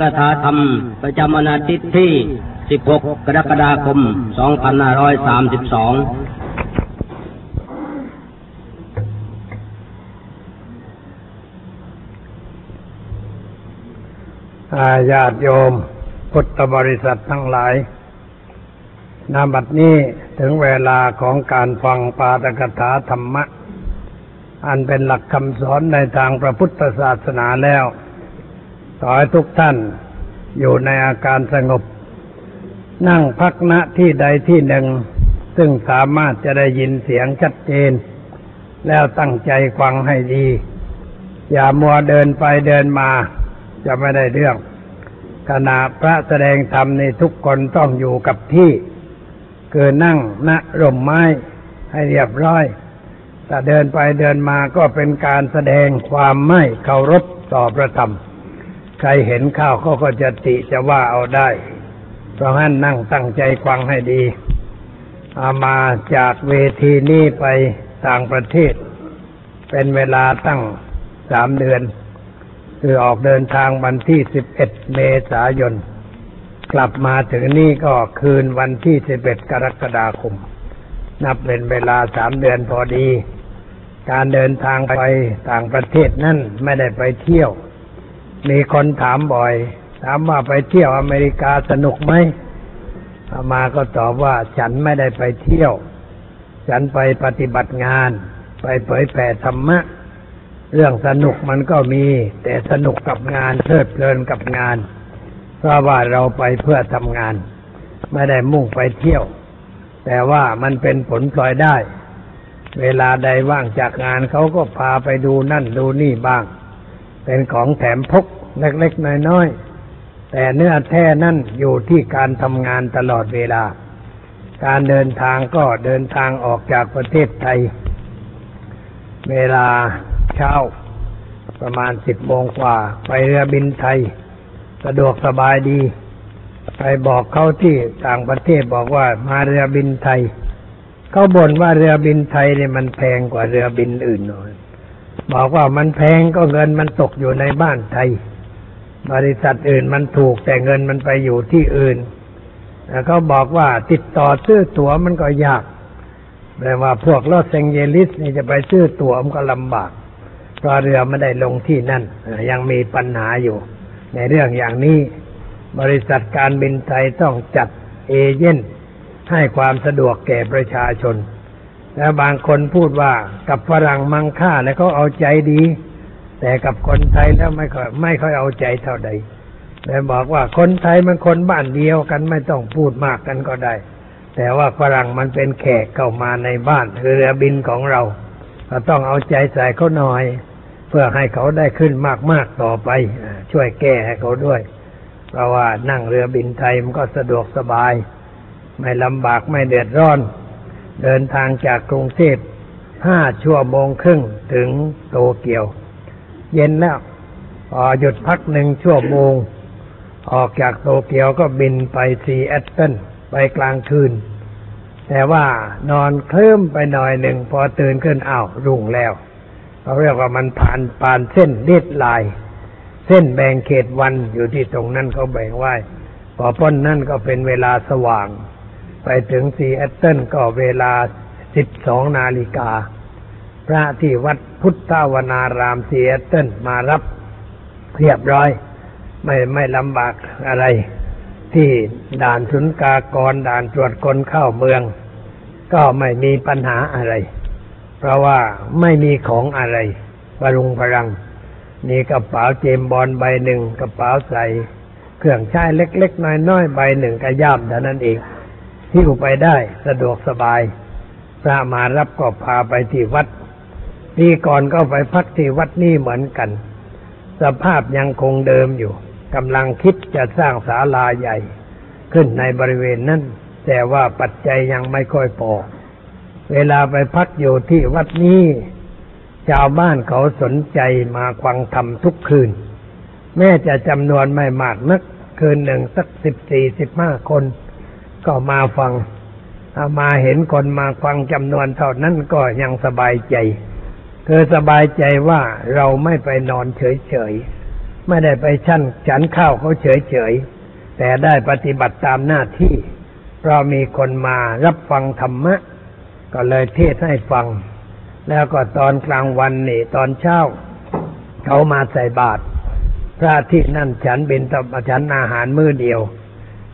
กถาธรรม ประจำวันอาทิตย์ที่ 16 กรกฎาคม 2532อาญาติโยมพุทธบริษัททั้งหลายนาบัดนี้ถึงเวลาของการฟังปาตกถาธรรมะ อันเป็นหลักคำสอนในทางพระพุทธศาสนาแล้ว ขอให้ทุกท่านอยู่ในอาการสงบ นั่งพักณที่ใดที่หนึ่ง ซึ่งสามารถจะได้ยินเสียงชัดเจน แล้วตั้งใจฟังให้ดี อย่ามัวเดินไปเดินมา จะไม่ได้เรื่อง ขณะพระแสดงธรรมในทุกคนต้องอยู่กับที่ คือนั่งณร่มไม้ให้เรียบร้อยแต่เดินไปเดินมาก็เป็นการแสดงความไม่เคารพต่อพระธรรม ใครเห็นข้าวเขาก็จะติจะว่าเอาได้ เพราะฉะนั้นนั่งตั้งใจฟังให้ดีอามาจากเวทีนี้ไปต่างประเทศ เป็นเวลาตั้งสามเดือน คือออกเดินทางวันที่สิบเอ็ดเมษายน กลับมาถึงนี่ก็คืนวันที่สิบเอ็ดกรกฎาคม นับเป็นเวลาสามเดือนพอดี การเดินทางไปต่างประเทศนั่นไม่ได้ไปเที่ยว มีคนถามบ่อย ถามว่าไปเที่ยวอเมริกาสนุกไหมอามาก็ตอบว่าฉันไม่ได้ไปเที่ยว ฉันไปปฏิบัติงาน ไปเผยแผ่ธรรมะ เรื่องสนุกมันก็มี แต่สนุกกับงานเพลิดเพลินกับงาน เพราะว่าเราไปเพื่อทำงาน ไม่ได้มุ่งไปเที่ยว แต่ว่ามันเป็นผลพลอยได้ เวลาใดว่างจากงานเขาก็พาไปดูนั่นดูนี่บ้าง เป็นของแถมพก เล็กๆน้อยๆแต่เนื้อแท้นั่นอยู่ที่การทำงานตลอดเวลา การเดินทางก็เดินทางออกจากประเทศไทย เวลาเช้าประมาณสิบโมงกว่า ไปเรือบินไทย สะดวกสบายดี ไปบอกเขาที่ต่างประเทศบอกว่ามาเรือบินไทยเขาบ่นว่าเรือบินไทยเนี่ยมันแพงกว่าเรือบินอื่นหน่อยบอกว่ามันแพงก็เงินมันตกอยู่ในบ้านไทย บริษัทอื่นมันถูกแต่เงินมันไปอยู่ที่อื่นแล้วเขาบอกว่าติดต่อซื้อตั๋วมันก็ยากแปลว่าพวกลอสแองเจลิสนี่จะไปซื้อตั๋วมันก็ลำบาก เพราะเรือไม่ได้ลงที่นั่น ยังมีปัญหาอยู่ ในเรื่องอย่างนี้ บริษัทการบินไทยต้องจัดเอเย่นให้ความสะดวกแก่ประชาชน แล้วบางคนพูดว่ากับฝรั่งมังค่าแล้วเขาเอาใจดี แต่กับคนไทยแล้วไม่ค่อยไม่ค่อยเอาใจเท่าใดแต่บอกว่าคนไทยมันคนบ้านเดียวกันไม่ต้องพูดมากกันก็ได้ แต่ว่าฝรั่งมันเป็นแขกเข้ามาในบ้านคือเรือบินของเรา ก็ต้องเอาใจใส่เขาหน่อย เพื่อให้เขาได้ขึ้นมากๆต่อไป ช่วยแก้ให้เขาด้วย เพราะว่านั่งเรือบินไทยมันก็สะดวกสบาย ไม่ลำบากไม่เดือดร้อน เดินทางจากกรุงเทพห้าชั่วโมงครึ่งถึงโตเกียว เย็นแล้วหยุดพักหนึ่งชั่วโมง ออกจากโตเกียวก็บินไปซีแอตเทิลไปกลางคืน แต่ว่านอนเคลิ้มไปหน่อยหนึ่งพอตื่นขึ้นอ้าวรุ่งแล้วเขาเรียกว่ามันผ่านผ่านเส้น date line เส้นแบ่งเขตวันอยู่ที่ตรงนั้นเขาแบ่งไว้พอพ้นนั่นก็เป็นเวลาสว่าง ไปถึงซีแอตเทิลก็เวลาสิบสองนาฬิกา พระที่วัดพุทธวนารามซีแอตเทิลมารับเรียบร้อย ไม่ไม่ลำบากอะไร ที่ด่านสุนกากรด่านตรวจคนเข้าเมือง ก็ไม่มีปัญหาอะไร เพราะว่าไม่มีของอะไรปรุงพรัง มีกระเป๋าเจมบอลใบหนึ่งกระเป๋าใส่เครื่องใช้เล็กๆ น้อยๆ ใบหนึ่งกระย่ามเท่านั้นเองที่อยู่ไปได้สะดวกสบาย พระมารับก็พาไปที่วัด ปีก่อนก็ไปพักที่วัดนี่เหมือนกัน สภาพยังคงเดิมอยู่กำลังคิดจะสร้างศาลาใหญ่ ขึ้นในบริเวณนั้น แต่ว่าปัจจัยยังไม่ค่อยพอ เวลาไปพักอยู่ที่วัดนี้ ชาวบ้านเขาสนใจมาฟังธรรมทุกคืน แม้จะจำนวนไม่มากนัก คืนหนึ่งสักสิบสี่สิบห้าคน ก็มาฟังามาเห็นคนมาฟังจำนวนเท่านั้นก็ยังสบายใจ คือสบายใจว่าเราไม่ไปนอนเฉยๆ ไม่ได้ไปชั้นฉันข้าวเขาเฉยๆ แต่ได้ปฏิบัติตามหน้าที่ เพราะมีคนมารับฟังธรรมะ ก็เลยเทศให้ฟัง แล้วก็ตอนกลางวันนี่ตอนเช้า เขามาใส่บาตรพระที่นั่นฉันเป็นตบฉันอาหารมื้อเดียว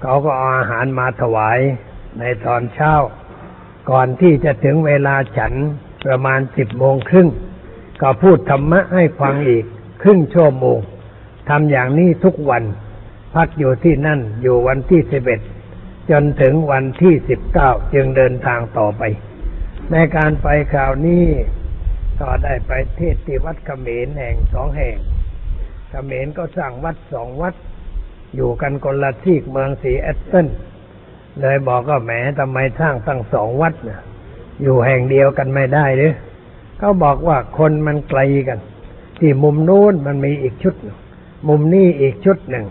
เขาก็เอาอาหารมาถวายในตอนเช้า ก่อนที่จะถึงเวลาฉัน ประมาณสิบโมงครึ่งก็พูดธรรมะให้ฟังอีกครึ่งชั่วโมงทำอย่างนี้ทุกวัน พักอยู่ที่นั่นอยู่วันที่สิบเอ็ดจนถึงวันที่สิบเก้าจึงเดินทางต่อไป ในการไปคราวนี้ก็ได้ไปเทศที่วัดเขมรแห่งสองแห่งเขมรก็สร้างวัดสองวัด อยู่กันคนละที่เมืองสีแอตเทนเลยบอกก็แหมทำไมสร้างตั้งสองวัดเนี่ย อยู่แห่งเดียวกันไม่ได้หรือเขาบอกว่าคนมันไกลกัน ที่มุมนู้นมันมีอีกชุด มุมนี้อีกชุดหนึ่ง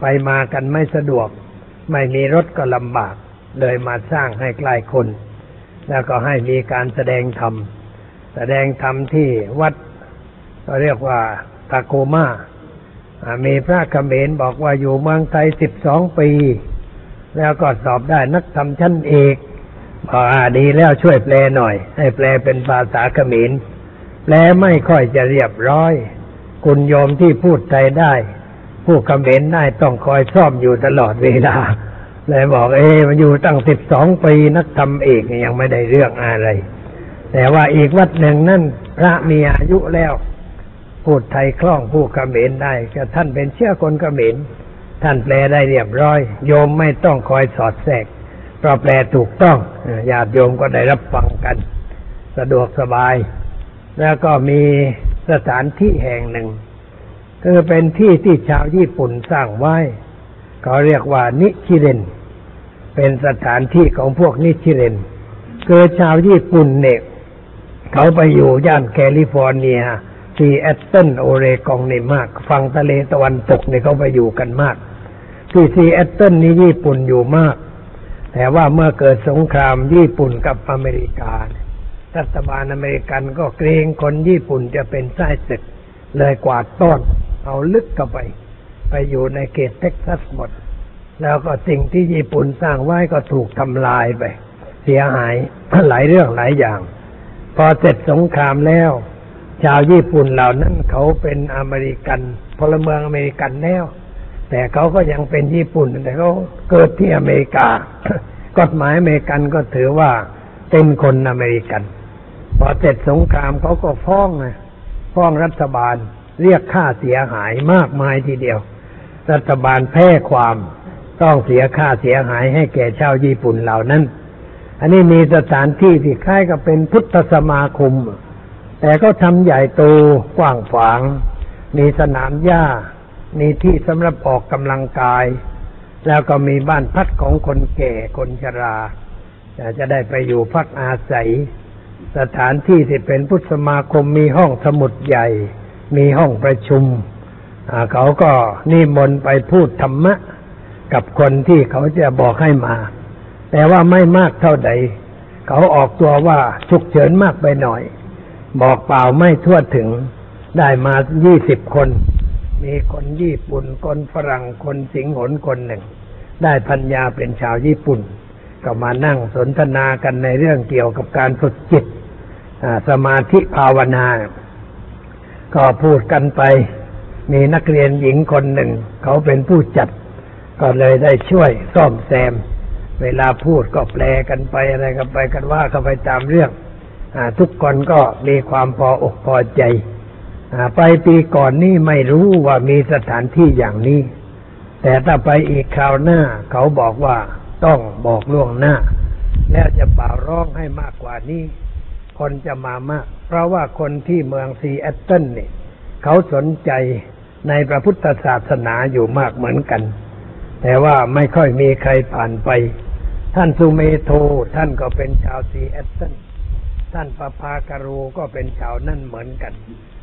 ไปมากันไม่สะดวก ไม่มีรถก็ลำบาก เลยมาสร้างให้ใกล้คน แล้วก็ให้มีการแสดงธรรม แสดงธรรมที่วัด ก็เรียกว่าตาโกมามีพระเขมรบอกว่าอยู่เมืองไทยสิบสองปี แล้วก็สอบได้นักธรรมชั้นเอก กอ่าดีแล้วช่วยแปลหน่อย ให้แปลเป็นภาษาเขมรแปลไม่ค่อยจะเรียบร้อย คุณโยมที่พูดไทยได้ ผู้เขมรได้ต้องคอยซ่อมอยู่ตลอดเวลาเลยบอกเอ๊มันอยู่ตั้งสิบสองปีนักธรรมเอกยังไม่ได้เรื่องอะไร แต่ว่าอีกวัดหนึ่งนั่นพระมีอายุแล้ว พูดไทยคล่องผู้เขมรได้ก็ท่านเป็นเชื่อคนเขมรท่านแปลได้เรียบร้อย โยมไม่ต้องคอยสอดแทรก เพราะแปลถูกต้องญาติโยมก็ได้รับฟังกัน สะดวกสบาย แล้วก็มีสถานที่แห่งหนึ่งคือเป็นที่ที่ชาวญี่ปุ่นสร้างไว้เขาเรียกว่านิชิเรน เป็นสถานที่ของพวกนิชิเรน คือชาวญี่ปุ่นเนี่ยเขาไปอยู่ย่านแคลิฟอร์เนียซีแอตเทิลโอเรกองนี่มาก ฝั่งทะเลตะวันตกเนี่ยเขาไปอยู่กันมาก ที่ซีแอตเทิลนี่ญี่ปุ่นอยู่มาก แต่ว่าเมื่อเกิดสงครามญี่ปุ่นกับอเมริกา รัฐบาลอเมริกันก็เกรงคนญี่ปุ่นจะเป็นไส้ศึก เลยกวาดต้อนเอาลึกเข้าไป ไปอยู่ในเขตเท็กซัสหมด แล้วก็สิ่งที่ญี่ปุ่นสร้างไว้ก็ถูกทำลายไป เสียหายหลายเรื่องหลายอย่าง พอเสร็จสงครามแล้ว ชาวญี่ปุ่นเหล่านั้นเขาเป็นอเมริกันพลเมืองอเมริกันแล้ว แต่เขาก็ยังเป็นญี่ปุ่น แต่เขาเกิดที่อเมริกา กฎหมายอเมริกันก็ถือว่าเป็นคนอเมริกัน พอเสร็จสงครามเขาก็ฟ้องนะฟ้องรัฐบาลเรียกค่าเสียหายมากมายทีเดียว รัฐบาลแพ้ความต้องเสียค่าเสียหายให้แก่ชาวญี่ปุ่นเหล่านั้น อันนี้มีสถานที่ที่คล้ายกับเป็นพุทธสมาคม แต่ก็ทำใหญ่โตกว้างขวาง มีสนามหญ้า มีที่สำหรับออกกำลังกาย แล้วก็มีบ้านพักของคนแก่คนชราจะได้ไปอยู่พักอาศัย สถานที่ที่เป็นพุทธสมาคมมีห้องสมุดใหญ่ มีห้องประชุมเขาก็นิมนต์ไปพูดธรรมะ กับคนที่เขาจะบอกให้มา แต่ว่าไม่มากเท่าใด เขาออกตัวว่าฉุกเฉินมากไปหน่อย บอกเปล่าไม่ทั่วถึงได้มายี่สิบคน มีคนญี่ปุ่น คนฝรั่ง คนสิงหนคนหนึ่ง ได้พัญญาเป็นชาวญี่ปุ่น ก็มานั่งสนทนากันในเรื่องเกี่ยวกับการฝึกจิตสมาธิภาวนา ก็พูดกันไป มีนักเรียนหญิงคนหนึ่ง เขาเป็นผู้จัด ก็เลยได้ช่วยซ่อมแซม เวลาพูดก็แปลกันไปอะไรกันไปกันว่ากันไปตามเรื่องอทุกคนก็มีความพออกพอใจ ไปปีก่อนนี่ไม่รู้ว่ามีสถานที่อย่างนี้ แต่ถ้าไปอีกคราวหน้า เขาบอกว่าต้องบอกล่วงหน้า แล้วจะป่าวร้องให้มากกว่านี้ คนจะมามาก เพราะว่าคนที่เมืองซีแอตเทิลเนี่ยเขาสนใจในพระพุทธศาสนาอยู่มากเหมือนกัน แต่ว่าไม่ค่อยมีใครผ่านไป ท่านสุเมโทท่านก็เป็นชาวซีแอตเทิลท่านปภากโรก็เป็นชาวนั่นเหมือนกัน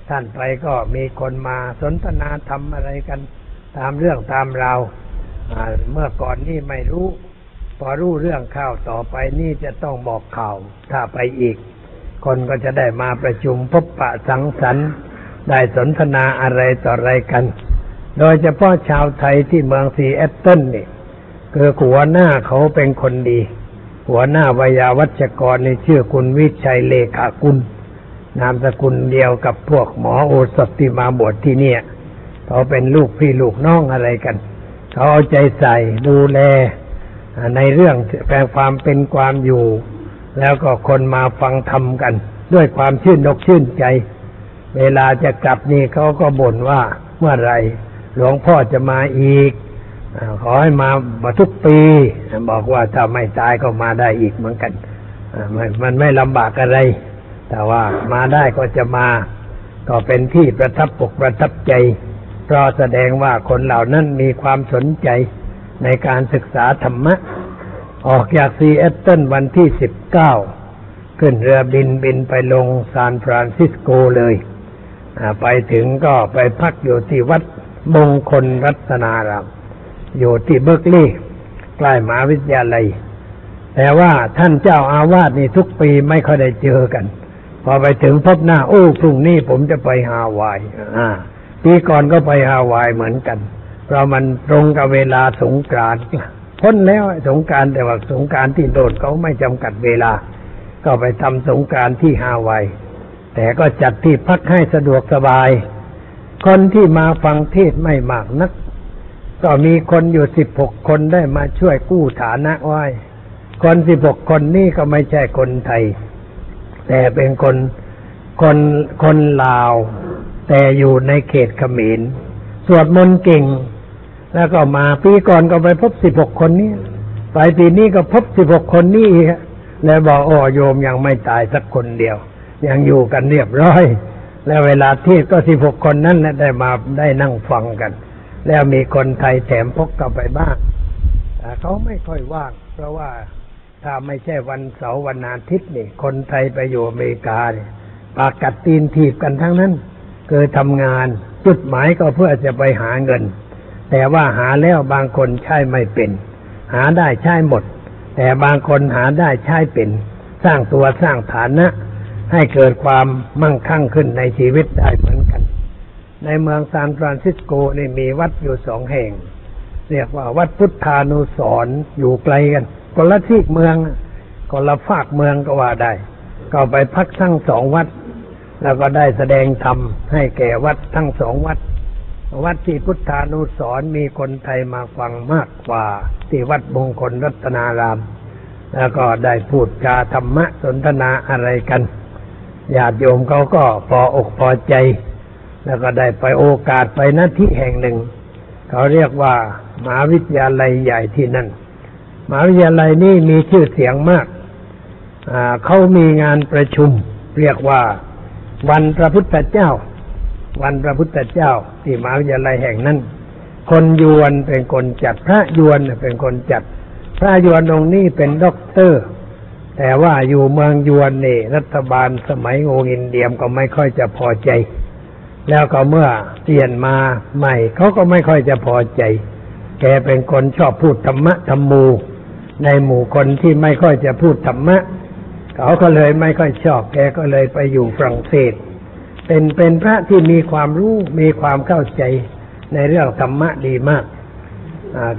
ท่านไปก็มีคนมาสนทนาทำอะไรกันตามเรื่องตามราวเมื่อก่อนนี่ไม่รู้ พอรู้เรื่องข่าวต่อไปนี่จะต้องบอกข่าวถ้าไปอีก คนก็จะได้มาประชุมพบปะสังสรรค์ได้สนทนาอะไรต่ออะไรกัน โดยเฉพาะชาวไทยที่เมืองซีแอตเทิลนี่คือหัวหน้าเขาเป็นคนดี หัวหน้าวิยาวัชกรในชื่อคุณวิชัยเลขากุล นามสกุลเดียวกับพวกหมอโอสถที่มาบวชที่เนี่ยเขาเป็นลูกพี่ลูกน้องอะไรกัน เขาเอาใจใส่ดูแลในเรื่องแปลความเป็นความอยู่ แล้วก็คนมาฟังธรรมกัน ด้วยความชื่นนกชื่นใจ เวลาจะกลับนี่เขาก็บ่นว่าเมื่อไรหลวงพ่อจะมาอีกขอให้มามาทุกปี บอกว่าถ้าไม่ตายก็มาได้อีกเหมือนกันมันไม่ลำบากอะไร แต่ว่ามาได้ก็จะมา ก็เป็นที่ประทับปกประทับใจ เพราะแสดงว่าคนเหล่านั้นมีความสนใจในการศึกษาธรรมะ ออกจากซีแอตเทิลวันที่สิบเก้าขึ้นเรือบินบินไปลงซานฟรานซิสโกเลยไปถึงก็ไปพักอยู่ที่วัดมงคลรัตนารามอยู่ที่เบิร์กลีย์ใกล้มหาวิทยาลัย แต่ว่าท่านเจ้าอาวาสนี่ทุกปีไม่ค่อยได้เจอกัน พอไปถึงพบหน้า โอ้พรุ่งนี้ผมจะไปฮาวายอ่าปีก่อนก็ไปฮาวายเหมือนกัน เพราะมันตรงกับเวลาสงกรานต์พ้นแล้วสงการแต่ว่าสงการที่โดดเขาไม่จำกัดเวลา ก็ไปทำสงการที่ฮาวายแต่ก็จัดที่พักให้สะดวกสบาย คนที่มาฟังเทศไม่มากนัก ก็มีคนอยู่สิบหกคนได้มาช่วยกู้ฐานะไว้คนสิบหกคนนี่ก็ไม่ใช่คนไทย แต่เป็นคนคนคนลาว แต่อยู่ในเขตขมินสวดมนต์เก่ง แล้วก็มาปีก่อนก็ไปพบสิบหกคนนี้ไปปีนี้ก็พบสิบหกคนนี้อีกแล้วบอกโอ้โยมยังไม่ตายสักคนเดียว ยังอยู่กันเรียบร้อย แล้วเวลาเทศก็สิบหกคนนั้นได้มาได้นั่งฟังกัน แล้วมีคนไทยแถมพกกลับไปบ้างแต่เขาไม่ค่อยว่าง เพราะว่า ถ้าไม่ใช่วันเสาร์วันอาทิตย์นี่ คนไทยไปอยู่อเมริกาเนี่ยปากกัดตีนถีบกันทั้งนั้นเกิดทำงานจุดหมายก็เพื่อจะไปหาเงิน แต่ว่าหาแล้วบางคนใช้ไม่เป็น หาได้ใช้หมด แต่บางคนหาได้ใช้เป็น สร้างตัวสร้างฐานะ ให้เกิดความมั่งคั่งขึ้นในชีวิตได้เหมือนกัน ในเมืองซานฟรานซิสโกนี่มีวัดอยู่สองแห่ง เรียกว่าวัดพุทธานุสรอยู่ไกลกัน คนละที่เมืองคนละฝากเมืองก็ว่าได้ ก็ไปพักทั้งสองวัด แล้วก็ได้แสดงธรรมให้แก่วัดทั้งสองวัด วัดที่พุทธานุสรมีคนไทยมาฟังมากกว่า ที่วัดมงคลรัตนาราม แล้วก็ได้พูดจาธรรมะสนทนาอะไรกันญาติโยมเขาก็พออกพอใจ แล้วก็ได้ไปโอกาสไปณที่แห่งหนึ่ง เขาเรียกว่ามหาวิทยาลัยใหญ่ที่นั่น มหาวิทยาลัยนี้มีชื่อเสียงมาก เขามีงานประชุมเรียกว่าวันพระพุทธเจ้า วันพระพุทธเจ้า ที่มหาวิทยาลัยแห่งนั้น คนญวนเป็นคนจัดพระญวนเป็นคนจัด พระญวนองค์นี้เป็นด็อกเตอร์ แต่ว่าอยู่เมืองญวนนี่รัฐบาลสมัยโงดินห์เดียมก็ไม่ค่อยจะพอใจ แล้วก็เมื่อเปลี่ยนมาใหม่เขาก็ไม่ค่อยจะพอใจ แกเป็นคนชอบพูดธรรมะธรรมโม ในหมู่คนที่ไม่ค่อยจะพูดธรรมะ เขาก็เลยไม่ค่อยชอบแกก็เลยไปอยู่ฝรั่งเศส เป็นเป็นพระที่มีความรู้มีความเข้าใจในเรื่องธรรมะดีมาก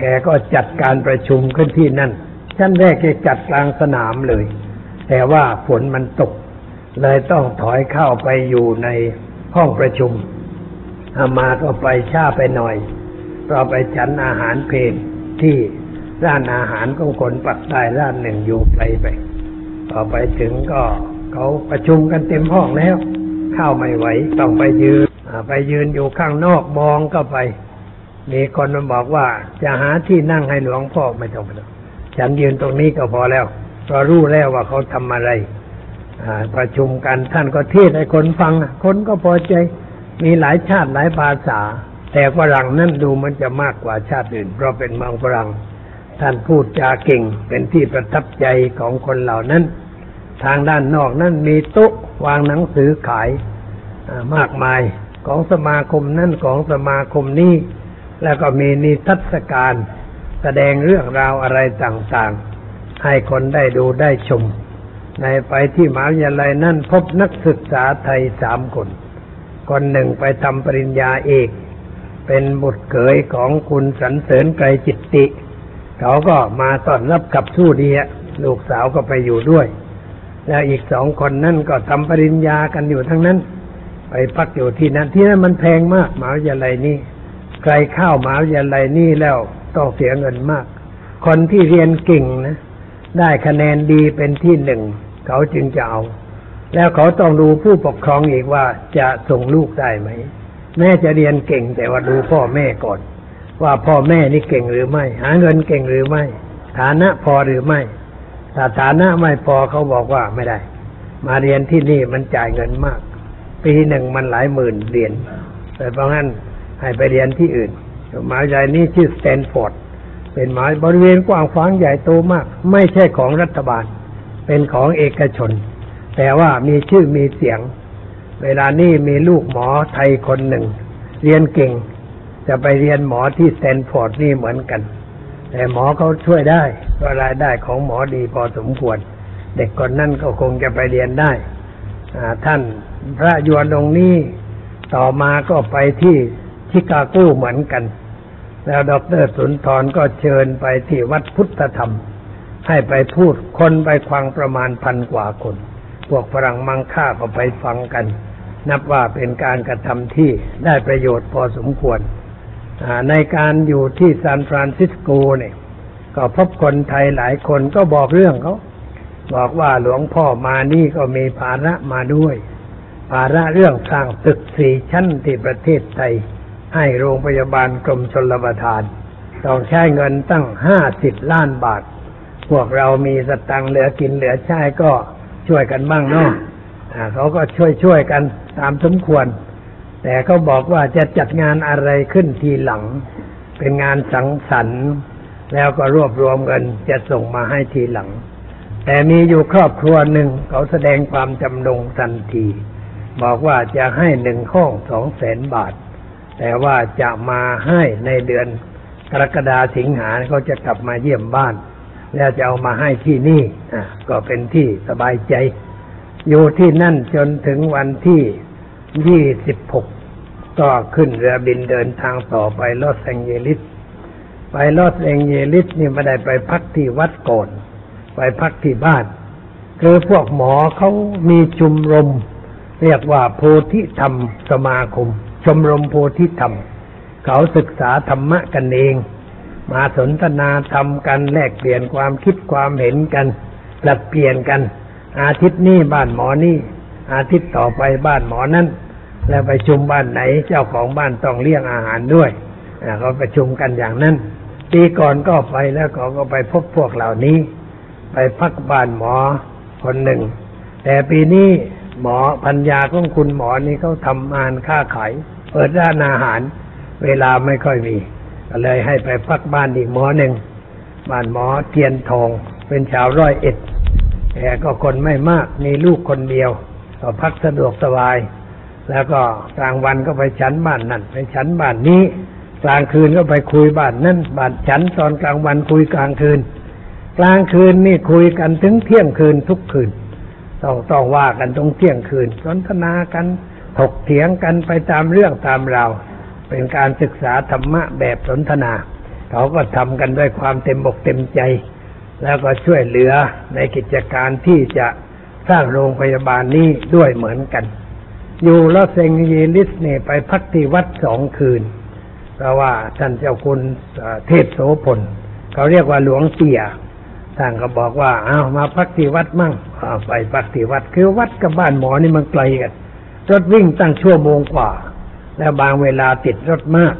แกก็จัดการประชุมขึ้นที่นั่นชั้นแรกจะจัดกลางสนามเลย แต่ว่าฝนมันตก เลยต้องถอยเข้าไปอยู่ในห้องประชุมอามาก็ไปช้าไปหน่อยเราไปฉันอาหารเพลนที่ ร้านอาหารของคนปักใต้ร้านหนึ่งอยู่ไกลไปพอไปถึงก็เขาประชุมกันเต็มห้องแล้ว เข้าไม่ไหวต้องไปยืนไปยืนอยู่ข้างนอกมองก็ไป มีคนมาบอกว่า จะหาที่นั่งให้หลวงพ่อไม่ต้องไปฉันยืนตรงนี้ก็พอแล้วก็รู้แล้วว่าเขาทำอะไรประชุมกันท่านก็เทศให้คนฟัง คนก็พอใจ มีหลายชาติหลายภาษา แต่ฝรั่งนั่นดูมันจะมากกว่าชาติอื่น เพราะเป็นเมืองฝรั่ง ท่านพูดจาเก่งเป็นที่ประทับใจของคนเหล่านั้น ทางด้านนอกนั้นมีโต๊ะวางหนังสือขายมากมายของสมาคมนั่นของสมาคมนี้ แล้วก็มีนิทรรศการแสดงเรื่องราวอะไรต่างๆ ให้คนได้ดูได้ชม ในไปที่มหาวิทยาลัยนั่นพบนักศึกษาไทยสามคน คนหนึ่งไปทำปริญญาเอก เป็นบุตรเขยของคุณสันเสริญไกรจิตติ เขาก็มาต้อนรับขับสู้ดีอะลูกสาวก็ไปอยู่ด้วย แล้วอีกสองคนนั่นก็ทำปริญญากันอยู่ทั้งนั้น ไปพักอยู่ที่นั้นที่นั่นมันแพงมากหมหาวิทยาลัยนี่ใครเข้ามหาวิทยาลัยนี่แล้วต้องเสียเงินมาก คนที่เรียนเก่งนะได้คะแนนดีเป็นที่หนึ่งเขาจึงจะเอา แล้วเขาต้องดูผู้ปกครองอีกว่าจะส่งลูกได้ไหม แม่จะเรียนเก่งแต่ว่าดูพ่อแม่ก่อน ว่าพ่อแม่นี่เก่งหรือไม่ หาเงินเก่งหรือไม่ ฐานะพอหรือไม่ถ้าฐานะไม่พอเขาบอกว่าไม่ได้ มาเรียนที่นี่มันจ่ายเงินมาก ปีหนึ่งมันหลายหมื่นเหรียญแต่เพราะงั้นให้ไปเรียนที่อื่นมหาวิทยาลัยนี้ชื่อสแตนฟอร์ดเป็นหมายบริเวณกว้างขวางใหญ่โตมาก ไม่ใช่ของรัฐบาล เป็นของเอกชน แต่ว่ามีชื่อมีเสียง เวลานี้มีลูกหมอไทยคนหนึ่ง เรียนเก่ง จะไปเรียนหมอที่สแตนฟอร์ดนี่เหมือนกัน แต่หมอเขาช่วยได้ก็รายได้ของหมอดีพอสมควร เด็กคนนั้นก็คงจะไปเรียนได้ท่านพระญวนองค์นี้ต่อมาก็ไปที่ชิคาโกเหมือนกัน แล้วดอกเตอร์สุนทรก็เชิญไปที่วัดพุทธธรรม ให้ไปพูดคนไปฟังประมาณพันกว่าคน พวกฝรั่งมังค่าก็ไปฟังกัน นับว่าเป็นการกระทำที่ได้ประโยชน์พอสมควร ในการอยู่ที่ซานฟรานซิสโกเนี่ยก็พบคนไทยหลายคนก็บอกเรื่องเขาบอกว่าหลวงพ่อมานี่ก็มีภาระมาด้วย ภาระเรื่องสร้างตึกสี่ชั้นที่ประเทศไทย ให้โรงพยาบาลกรมชลประทาน ต้องใช้เงินตั้งห้าสิบล้านบาท พวกเรามีสตังค์เหลือกินเหลือใช้ก็ช่วยกันบ้างเนาะเขาก็ช่วยช่วยกันตามสมควร แต่เขาบอกว่าจะจัดงานอะไรขึ้นทีหลัง เป็นงานสังสรรค์แล้วก็รวบรวมเงินจะส่งมาให้ทีหลัง แต่มีอยู่ครอบครัวหนึ่งเขาแสดงความจำนงทันที บอกว่าจะให้หนึ่งห้องสองแสนบาท แต่ว่าจะมาให้ในเดือนกรกฎาสิงหาเขาจะกลับมาเยี่ยมบ้าน แล้วจะเอามาให้ที่นี่ก็เป็นที่สบายใจ อยู่ที่นั่นจนถึงวันที่ ยี่สิบหกก็ขึ้นเรือบินเดินทางต่อไปลอสแองเจลิส ไปลอสแองเจลิสนี่ไม่ได้ไปพักที่วัดก่อนไปพักที่บ้าน คือพวกหมอเขามีชุมรม เรียกว่าโพธิธรรมสมาคม ชมรมโพธิธรรม เขาศึกษาธรรมะกันเอง มาสนทนาธรรมกันแลกเปลี่ยนความคิดความเห็นกันปรับเปลี่ยนกัน อาทิตย์นี้บ้านหมอนี่ อาทิตย์ต่อไปบ้านหมอนั่นแล้วไปชุมบ้านไหนเจ้าของบ้านต้องเลี้ยงอาหารด้วยเขาประชุมกันอย่างนั้นปีก่อนก็ไปแล้วเขาก็ไปพบพวกเหล่านี้ ไปพักบ้านหมอคนหนึ่ง แต่ปีนี้หมอพัญญาของคุณหมอนี่เขาทำงานค้าขายเปิดร้านอาหาร เวลาไม่ค่อยมีก็เลยให้ไปพักบ้านอีกหมอหนึ่งบ้านหมอเทียนทองเป็นชาวร้อยเอ็ดแต่ก็คนไม่มากมีลูกคนเดียว ก็พักสะดวกสบาย แล้วก็กลางวันก็ไปชั้นบ้านนั่นไปชั้นบ้านนี้ กลางคืนก็ไปคุยบ้านนั่นบ้านฉันตอนกลางวันคุยกลางคืน กลางคืนนี่คุยกันถึงเที่ยงคืนทุกคืน ต้องต้องว่ากันตรงเที่ยงคืนสนทนากันถกเถียงกันไปตามเรื่องตามราวเป็นการศึกษาธรรมะแบบสนทนา เขาก็ทำกันด้วยความเต็มบกเต็มใจ แล้วก็ช่วยเหลือในกิจการที่จะ สร้างโรงพยาบาลนี้ด้วยเหมือนกัน อยู่ลอสแองเจลิสเนี่ยไปพักที่วัดสองคืน เพราะว่าท่านเจ้าคุณเทพโสพลเขาเรียกว่าหลวงเตี่ยท่านก็บอกว่าเอามาพักที่วัดมั่งไปพักที่วัดคือวัดกับบ้านหมอนี่มันไกลกันรถวิ่งตั้งชั่วโมงกว่า แล้วบางเวลาติดรถมาก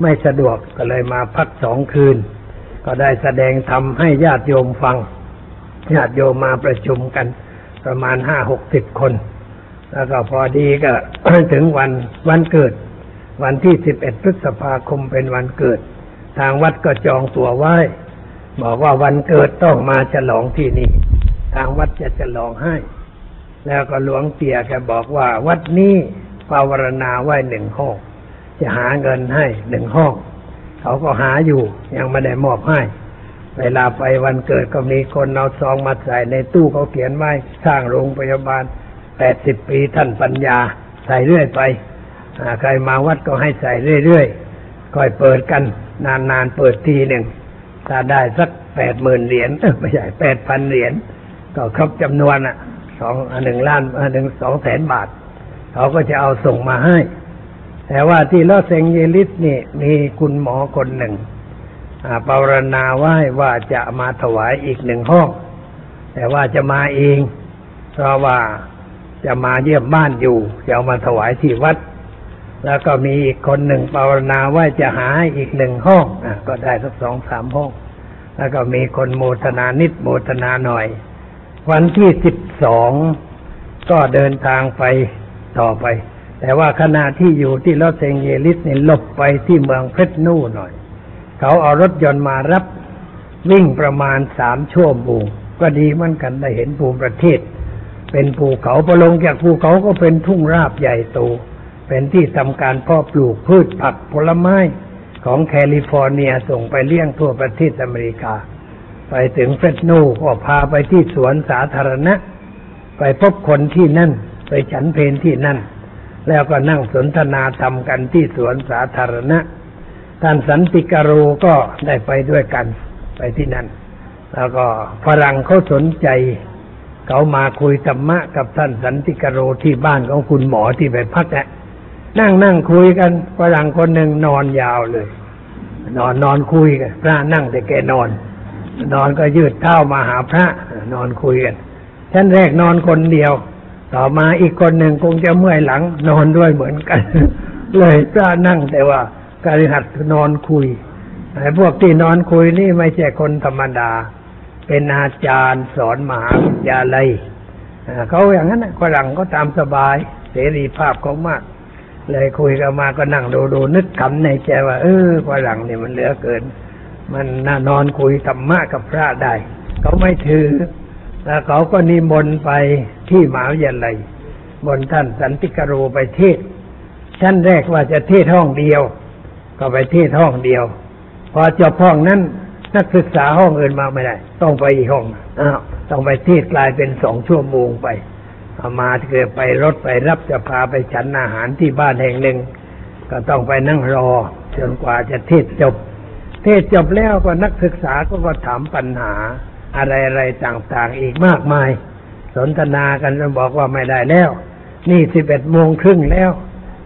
ไม่สะดวกก็เลยมาพักสองคืน ก็ได้แสดงธรรมให้ญาติโยมฟังญาติโยมมาประชุมกัน ประมาณห้าหกสิบคน แล้วก็พอดีก็ถึงวันวันเกิด วันที่สิบเอ็ดพฤษภาคมเป็นวันเกิด ทางวัดก็จองตั๋วไว้ บอกว่าวันเกิดต้องมาฉลองที่นี่ ทางวัดจะฉลองให้ แล้วก็หลวงเตี่ยแกบอกว่า วัดนี้ภาวนาไว้หนึ่งห้องจะหาเงินให้หนึ่งห้อง เขาก็หาอยู่ยังไม่ได้มอบให้ เวลาไปวันเกิดก็มีคนเอาซองมาใส่ในตู้เขาเขียนไว้สร้างโรงพยาบาลแปดสิบปีท่านปัญญาใส่เรื่อยไปใครมาวัดก็ให้ใส่เรื่อยๆค่อยเปิดกัน นานๆเปิดทีหนึ่งถ้าได้สักแปดหมื่นเหรียญไม่ใช่แปดพันเหรียญก็ครบจำนวนอะสองหนึ่งล้านหนึ่งสองแสนบาท เขาก็จะเอาส่งมาให้ แต่ว่าที่ลอสเซงเยลิสนี่มีคุณหมอคนหนึ่ง ปารณาไหว้ว่าจะมาถวายอีกหนึ่งห้อง แต่ว่าจะมาเอง เพราะว่าจะมาเยี่ยมบ้านอยู่จะเอามาถวายที่วัด แล้วก็มีอีกคนหนึ่งภาวนาว่าจะหาอีกหนึ่งห้องอก็ได้สักสองสามห้อง แล้วก็มีคนโมทนานิดโมทนาหน่อย วันที่สิบสองก็เดินทางไปต่อไป แต่ว่าขณะที่อยู่ที่ลอสเซงเยลิสเนี่ยหลบไปที่เมืองเพชรนู่หน่อย เขาเอารถยนต์มารับวิ่งประมาณสามชั่วโมงก็ดีเหมือนกันได้เห็นภูมิประเทศ เป็นภูเขาพอลงจากภูเขาก็เป็นทุ่งราบใหญ่โต เป็นที่ทำการเพาะปลูกพืชผักผลไม้ของแคลิฟอร์เนียส่งไปเลี้ยงทั่วประเทศอเมริกา ไปถึงเฟสโนก็พาไปที่สวนสาธารณะ ไปพบคนที่นั่น ไปฉันเพลที่นั่น แล้วก็นั่งสนทนาธรรมกันที่สวนสาธารณะ ท่านสันติการูก็ได้ไปด้วยกันไปที่นั่น แล้วก็ฝรั่งเขาสนใจ เขามาคุยธรรมะกับท่านสันติกโรที่บ้านของคุณหมอที่ไปพักแหละนั่งนั่งคุยกันฝรั่งคนหนึ่งนอนยาวเลย นอนนอนคุยกันพระนั่งแต่แกนอน นอนก็ยืดเท้ามาหาพระ นอนคุยกันท่านแรกนอนคนเดียว ต่อมาอีกคนหนึ่งคงจะเมื่อยหลัง นอนด้วยเหมือนกัน เลยพระนั่งแต่ว่า การหัดนอนคุยไอ้พวกที่นอนคุยนี่ไม่ใช่คนธรรมดา เป็นอาจารย์สอนมหาวิทยาลัยเขาอย่างนั้นฝรั่งก็ตามสบายเสรีภาพเขามาก เลยคุยกันมาก็นั่งดูดูนึกคำในใจว่า เออฝรั่งนี่ยมันเหลือเกิน มันน่านอนคุยธรรมะกับพระได้เขาไม่ถือ แล้วเขาก็นิมนต์ไปที่มหาวิทยาลัยบนท่านสันติกโรไปเทศชั้นแรกว่าจะเทศห้องเดียว ก็ไปเทศห้องเดียว พอจบห้องนั้นนักศึกษาห้องอื่นมาไม่ได้ ต้องไปอีกห้องอ้าวต้องไปเทศกลายเป็นสองชั่วโมงไปเอามาเกิดไปรถไปรับจะพาไปฉันอาหารที่บ้านแห่งหนึ่ง ก็ต้องไปนั่งรอจนกว่าจะเทศจบ เทศจบแล้วก็นักศึกษาก็มาถามปัญหา อะไรอะไรต่างๆอีกมากมาย สนทนากันจนบอกว่าไม่ได้แล้ว นี่สิบเอ็ดโมงครึ่งแล้ว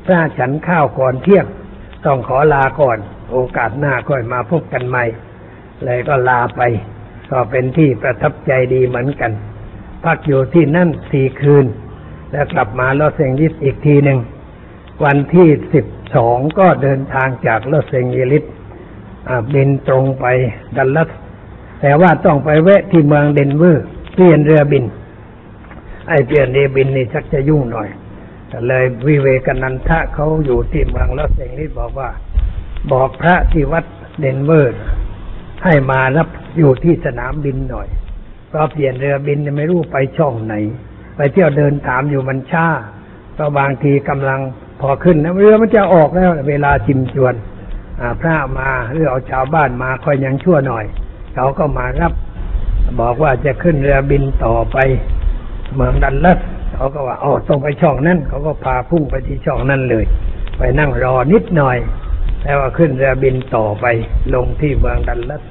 พระฉันข้าวก่อนเที่ยง ต้องขอลาก่อน โอกาสหน้าค่อยมาพบกันใหม่ เลยก็ลาไป ก็เป็นที่ประทับใจดีเหมือนกัน พักอยู่ที่นั่นสี่คืน แล้วกลับมาลอสเซงยิสอีกทีหนึ่ง วันที่สิบสองก็เดินทางจากลอสแองเจลิสบินตรงไปดัลลัส แต่ว่าต้องไปแวะที่เมืองเดนเวอร์เปลี่ยนเรือบิน ไอ้เปลี่ยนเรือบินนี่ชักจะยุ่งหน่อย แต่เลยวิเวกานันทะเขาอยู่ที่เมืองลอสแองเจลิสบอกว่า บอกพระที่วัดเดนเวอร์ ให้มารับอยู่ที่สนามบินหน่อยเพราะเปลี่ยนเรือบินไม่รู้ไปช่องไหน ไปเที่ยวเดินถามอยู่มันช้าก็บางทีกำลังพอขึ้นนะเรือมันจะออกแล้วเวลาจิมจวนพระมาหรือเอาชาวบ้านมาคอยยังชั่วหน่อยเขาก็มารับ บอกว่าจะขึ้นเรือบินต่อไป เมืองดันลัส เขาก็ว่าอ๋อต้องไปช่องนั้นเขาก็พาพุ่งไปที่ช่องนั้นเลย ไปนั่งรอนิดหน่อยแล้วว่าขึ้นเรือบินต่อไปลงที่เมืองดันลัส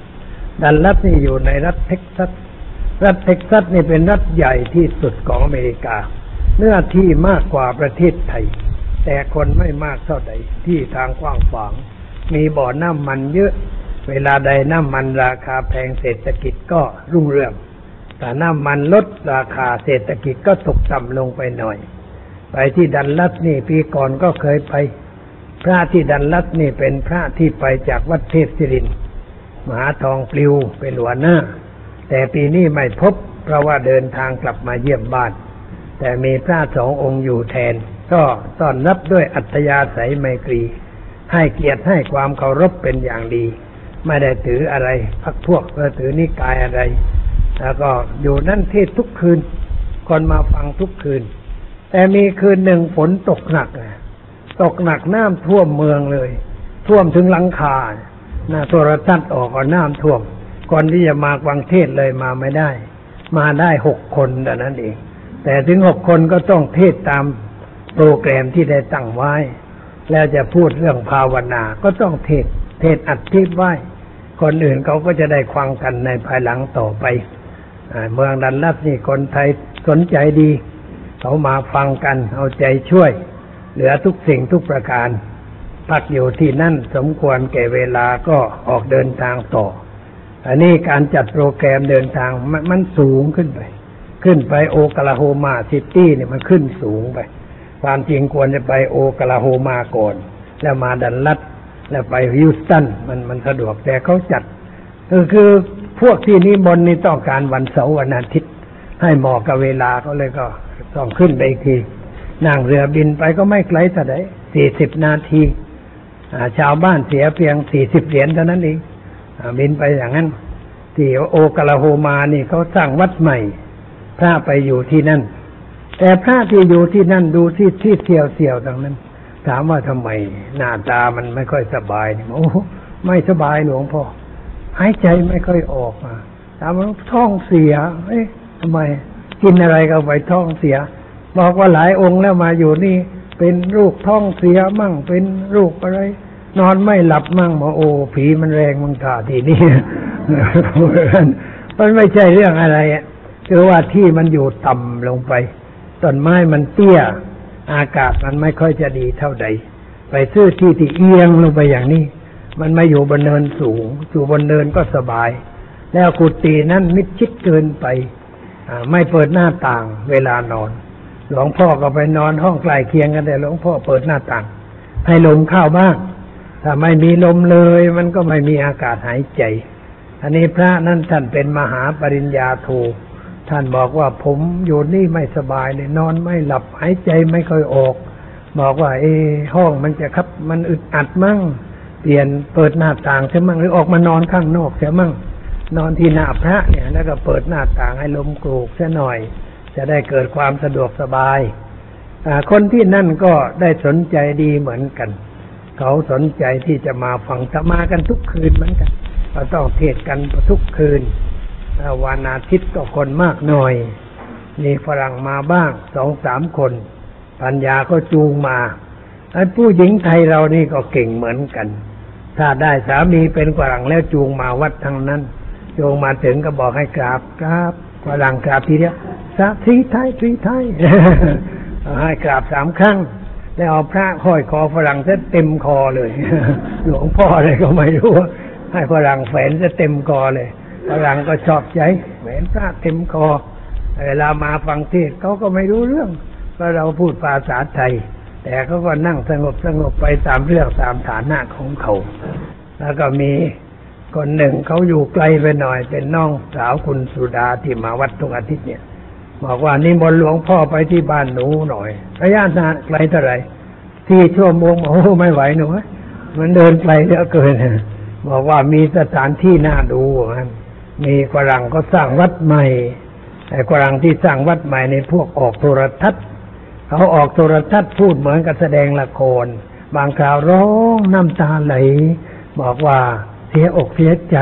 ดันลัสนี่อยู่ในรัฐเท็กซัส รัฐเท็กซัสนี่เป็นรัฐใหญ่ที่สุดของอเมริกา เนื้อที่มากกว่าประเทศไทย แต่คนไม่มากเท่าใดที่ทางกว้างขวาง มีบ่อน้ำมันเยอะ เวลาใดน้ำมันราคาแพงเศรษฐกิจก็รุ่งเรือง แต่น้ำมันลดราคาเศรษฐกิจก็ตกต่ำลงไปหน่อย ไปที่ดันลัสนี่ปีก่อนก็เคยไป พระที่ดันลัดนี่เป็นพระที่ไปจากวัดเทพศิรินมหาทองปลิวเป็นหัวหน้า แต่ปีนี้ไม่พบ เพราะว่าเดินทางกลับมาเยี่ยมบ้าน แต่มีพระสององค์อยู่แทน ก็ต้อนรับด้วยอัธยาศัยไมตรี ให้เกียรติให้ความเคารพเป็นอย่างดี ไม่ได้ถืออะไรพักพวกหรือถือนิกายอะไร แล้วก็อยู่นั่นเทศทุกคืน คนมาฟังทุกคืน แต่มีคืนหนึ่งฝนตกหนักนะตกหนักน้ำท่วมเมืองเลย ท่วมถึงหลังคาหน้าโทรทัศน์ออกก็น้ำท่วม ก่อนที่จะมาวังเทศเลยมาไม่ได้ มาได้หกคนแต่นั้นเอง แต่ถึงหกคนก็ต้องเทศตามโปรแกรมที่ได้ตั้งไว้ แล้วจะพูดเรื่องภาวนา ก็ต้องเทศ เทศอัดทิพไว้ คนอื่นเขาก็จะได้ฟังกันในภายหลังต่อไป เมืองดันลัดนี่คนไทยสนใจดี เขามาฟังกันเอาใจช่วย เหลือทุกสิ่งทุกประการ พักอยู่ที่นั่นสมควรแก่เวลาก็ออกเดินทางต่อ อันนี้การจัดโปรแกรมเดินทางมันมันสูงขึ้นไป ขึ้นไปโอคลาโฮมาซิตี้เนี่ยมันขึ้นสูงไป ความจริงควรจะไปโอคลาโฮมาก่อน แล้วมาดัลลัสแล้วไปฮิวสตันมันมันสะดวกแต่เขาจัดคือคือ พวกที่นิมนต์นี่ต้องการวันเสาร์วันอาทิตย์ ให้เหมาะกับเวลาเขาเลยก็ต้องขึ้นไปอีกทีนั่งเรือบินไปก็ไม่ไกลแต่ไหนสี่สิบนาทีชาวบ้านเสียเพียงสี่สิบเหรียญเท่านั้นเองบินไปอย่างนั้น ที่โอกลาโฮมานี่เขาสร้างวัดใหม่ พระไปอยู่ที่นั่น แต่พระที่อยู่ที่นั่นดูที่ที่เที่ยวเที่ยวตรงนั้น ถามว่าทำไมหน้าตามันไม่ค่อยสบายโอ้ไม่สบายหลวงพ่อ หายใจไม่ค่อยออกอะถามว่าท้องเสีย เอ๊ะทำไม กินอะไรก็ไปท้องเสีย บอกว่าหลายองค์แล้วมาอยู่นี่ เป็นลูกท้องเสียมั่ง เป็นลูกอะไร นอนไม่หลับมั่งบอกโอ้ผีมันแรงมังท่าทีนี้มันไม่ใช่เรื่องอะไรอะคือว่าที่มันอยู่ต่ำลงไปต้นไม้มันเตี้ย อากาศมันไม่ค่อยจะดีเท่าใด ไปซื้อที่ที่เอียงลงไปอย่างนี้ มันไม่อยู่บนเนินสูง อยู่บนเนินก็สบาย แล้วกุฏินั้นมิดชิดเกินไปไม่เปิดหน้าต่างเวลานอน หลวงพ่อก็ไปนอนห้องใกล้เคียงกันแต่หลวงพ่อเปิดหน้าต่าง ให้ลมเข้าบ้าง ถ้าไม่มีลมเลย มันก็ไม่มีอากาศหายใจ อันนี้พระนั่นท่านเป็นมหาปริญญาโทท่านบอกว่าผมอยู่นี่ไม่สบายเลยนอนไม่หลับหายใจไม่ค่อยออก บอกว่า เออห้องมันจะครับ มันอึดอัดมั่ง เปลี่ยนเปิดหน้าต่างใช่มั่งหรือออกมานอนข้างนอกใช่มั่งนอนที่หน้าพระเนี่ย แล้วก็เปิดหน้าต่างให้ลมกรกซะหน่อย จะได้เกิดความสะดวกสบายคนที่นั่นก็ได้สนใจดีเหมือนกัน เขาสนใจที่จะมาฟังธรรมากันทุกคืนเหมือนกันเราต้องเทศกันทุกคืนวันอาทิตย์ก็คนมากหน่อย มีฝรั่งมาบ้างสองสามคนปัญญาก็จูงมาไอ้ผู้หญิงไทยเรานี่ก็เก่งเหมือนกัน ถ้าได้สามีเป็นฝรั่งแล้วจูงมาวัดทั้งนั้นจูงมาถึงก็บอกให้กราบกราบฝรั่งกราบทีเดียวสาทีไทยทีไทยให้กราบสามครั้งแล้วเอาพระห้อยคอฝรั่งซะเต็มคอเลย หลวงพ่ออะไรก็ไม่รู้ ให้ฝรั่งแฝนซะเต็มคอเลยฝรั่งก็ชอบใจแหวนพระเต็มคอเวลามาฟังเทศเขาก็ไม่รู้เรื่องเพราะเราพูดภาษาไทย แต่เขาก็นั่งสงบสงบไปตามเรื่องตามฐานะของเขา แล้วก็มีคนหนึ่งเขาอยู่ไกลไปหน่อย เป็นน้องสาวคุณสุดาที่มาวัดทุกอาทิตย์เนี่ย บอกว่านี่มนหลวงพ่อไปที่บ้านหนูหน่อยระยะทางไกลเท่าไหร่ที่ชั่วโมงโอ้ไม่ไหวหนูมันเดินไกลเหลือเกินบอกว่ามีสถานที่น่าดูมันมีฝรั่งก็สร้างวัดใหม่ แต่ฝรั่งที่สร้างวัดใหม่ในพวกออกโทรทัศน์ เขาออกโทรทัศน์พูดเหมือนกับแสดงละคร บางคราวร้องน้ำตาไหล บอกว่าเสียอกเสียใจ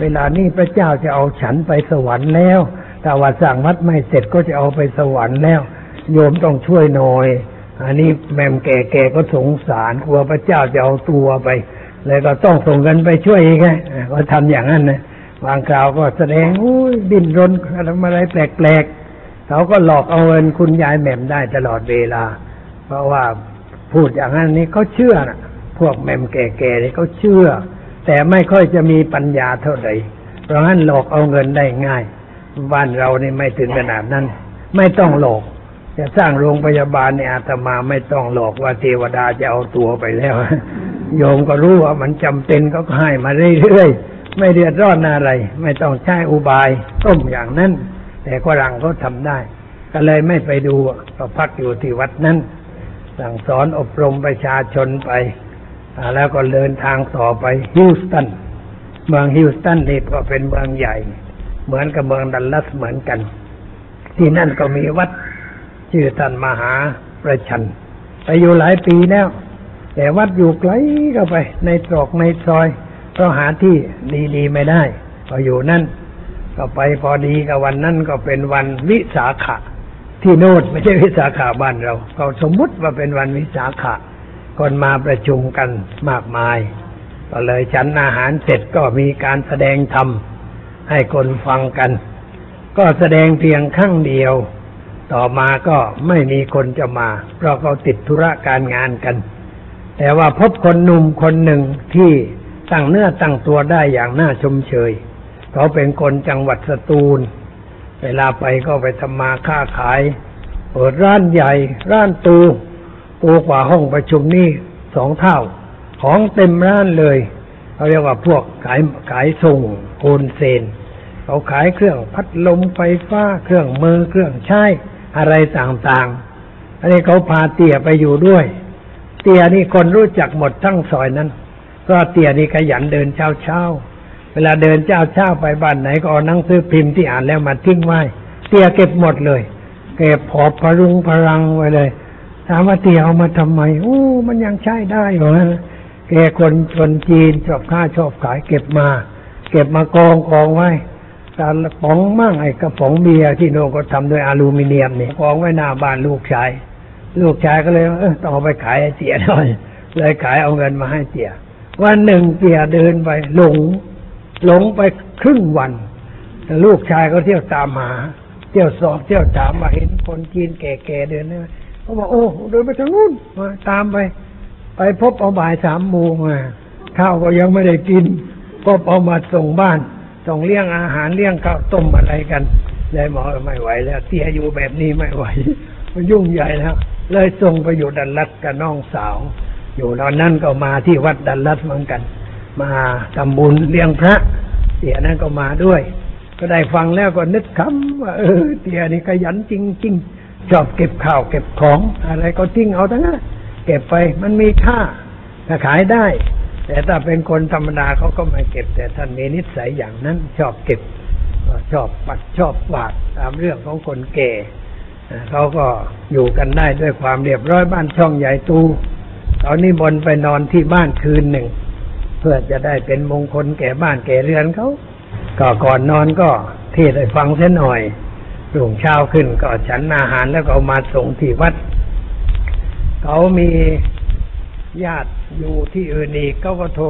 เวลานี้พระเจ้าจะเอาฉันไปสวรรค์แล้วแต่ว่าสั่งวัดไม่เสร็จก็จะเอาไปสวรรค์แล้ว โยมต้องช่วยหน่อย อันนี้แม่มแก่ๆก็สงสารกลัวพระเจ้าจะเอาตัวไป เลยก็ต้องส่งกันไปช่วยไงก็ทำอย่างนั้นนะบางคราวก็แสดงอุ้ยดิ้นรนทำอะไรแปลกๆ เขาก็หลอกเอาเงินคุณยายแหม่มได้ตลอดเวลา เพราะว่าพูดอย่างนั้นนี่เขาเชื่อนะพวกแหม่มแก่ๆนี่เขาเชื่อ แต่ไม่ค่อยจะมีปัญญาเท่าไหร่เพราะงั้นหลอกเอาเงินได้ง่ายบ้านเรานี่ไม่ถึงขนาดนั้น ไม่ต้องหลอกจะสร้างโรงพยาบาลในอาตมาไม่ต้องหลอกว่าเทวดาจะเอาตัวไปแล้ว โยมก็รู้ว่ามันจำเป็นก็ให้มาเรื่อยๆไม่เดือดร้อนอะไร ไม่ต้องใช้อุบายต้มอย่างนั้น แต่ฝรั่งเขาทำได้ ก็เลยไม่ไปดูก็พักอยู่ที่วัดนั้น สั่งสอนอบรมประชาชนไป แล้วก็เดินทางต่อไปฮิวสตัน เมืองฮิวสตันนี่ก็เป็นเมืองใหญ่ เหมือนกับเมืองดัลลัสเหมือนกัน ที่นั่นก็มีวัดชื่อท่านมหาประชันไปอยู่หลายปีแล้ว แต่วัดอยู่ไกลก็ไป ในตรอกในซอยเพราะหาที่ดีๆไม่ได้ ก็อยู่นั่น ก็ไปพอดีกับวันนั้นก็เป็นวันวิสาขะ ที่โน่นไม่ใช่วิสาขาบ้านเรา ก็สมมุติว่าเป็นวันวิสาขะ คนมาประชุมกันมากมาย ก็เลยฉันอาหารเสร็จก็มีการแสดงธรรมให้คนฟังกัน ก็แสดงเพียงครั้งเดียว ต่อมาก็ไม่มีคนจะมา เพราะเขาติดธุระการงานกัน แต่ว่าพบคนหนุ่มคนหนึ่งที่ตั้งเนื้อตั้งตัวได้อย่างน่าชมเชย เขาเป็นคนจังหวัดสตูล เวลาไปก็ไปทำมาค้าขาย เปิดร้านใหญ่ ร้านตูตูกว่าห้องประชุมนี่สองเท่า ของเต็มร้านเลยเขาเรียกว่าพวกขายขายส่งโอนเซนเขาขายเครื่องพัดลมไฟฟ้า เครื่องมือเครื่องใช้อะไรต่างๆ อันนี้เขาพาเตี่ยไปอยู่ด้วย เตี่ยนี่คนรู้จักหมดทั้งซอยนั้นเพราะเตี่ยนี่ขยันเดินเช้าเช้าๆ เวลาเดินเช้าเช้าไปบ้านไหนก็เอาหนังสือพิมพ์ที่อ่านแล้วมาทิ้งไว้เตียเก็บหมดเลย เก็บพอบพรุงพรังไว้เลย ถามว่าเตียเอามาทำไมโอ้ มันยังใช้ได้เหรอแกคนคนจีนชอบค้าชอบขายเก็บมา เก็บมากองกองไว้ตาละป๋องมั่งไอ้กระป๋องเบียร์ที่โน่ก็ทำด้วยอลูมิเนียมนี่กองไว้หน้าบ้านลูกชายลูกชายก็เลยเออต้องเอาไปขายเจียหน่อยเลยขายเอาเงินมาให้เจียวันหนึ่งเจียเดินไปหลง หลงไปครึ่งวันแต่ลูกชายก็เที่ยวตามหา เที่ยวสอบเที่ยวถามมาเห็นคนจีนแก่ๆเดินเนี่ยเขาบอกโอ้เดินไปทางนู้นมาตามไป ไปพบเอาบ่ายสามโมงมาข้าวก็ยังไม่ได้กินพบเอามาส่งบ้าน ส่งเลี้ยงอาหารเลี้ยงข้าวต้มอะไรกันเลยหมอไม่ไหวแล้ว เตี้ยอยู่แบบนี้ไม่ไหว มันยุ่งใหญ่แล้ว เลยส่งไปอยู่ดันรัดกับน้องสาว อยู่ตอนนั้นก็มาที่วัดดันรัดเหมือนกัน มาทำบุญเลี้ยงพระ เตียนั้นก็มาด้วย ก็ได้ฟังแล้วก็นึกคำว่าเออเตียนี่ขยันจริงๆชอบเก็บข้าวเก็บของอะไรก็ทิ้งเอาทั้งนั้นเก็บไปมันมีค่าถ้าขายได้ แต่ถ้าเป็นคนธรรมดาเขาก็ไม่เก็บ แต่ท่านมีนิสัยอย่างนั้น ชอบเก็บชอบปัดชอบวาดตามเรื่องของคนแก่เขาก็อยู่กันได้ด้วยความเรียบร้อยบ้านช่องใหญ่ตูเขานิมนไปนอนที่บ้านคืนหนึ่ง เพื่อจะได้เป็นมงคลแก่บ้านแก่เรือนเขาก็ก่อนนอนก็เทศให้ฟังเส้นหน่อยรุ่งเช้าขึ้นก็ฉันอาหารแล้วก็มาส่งที่วัด เขามีญาติอยู่ที่อื่นอีกเขาก็โทร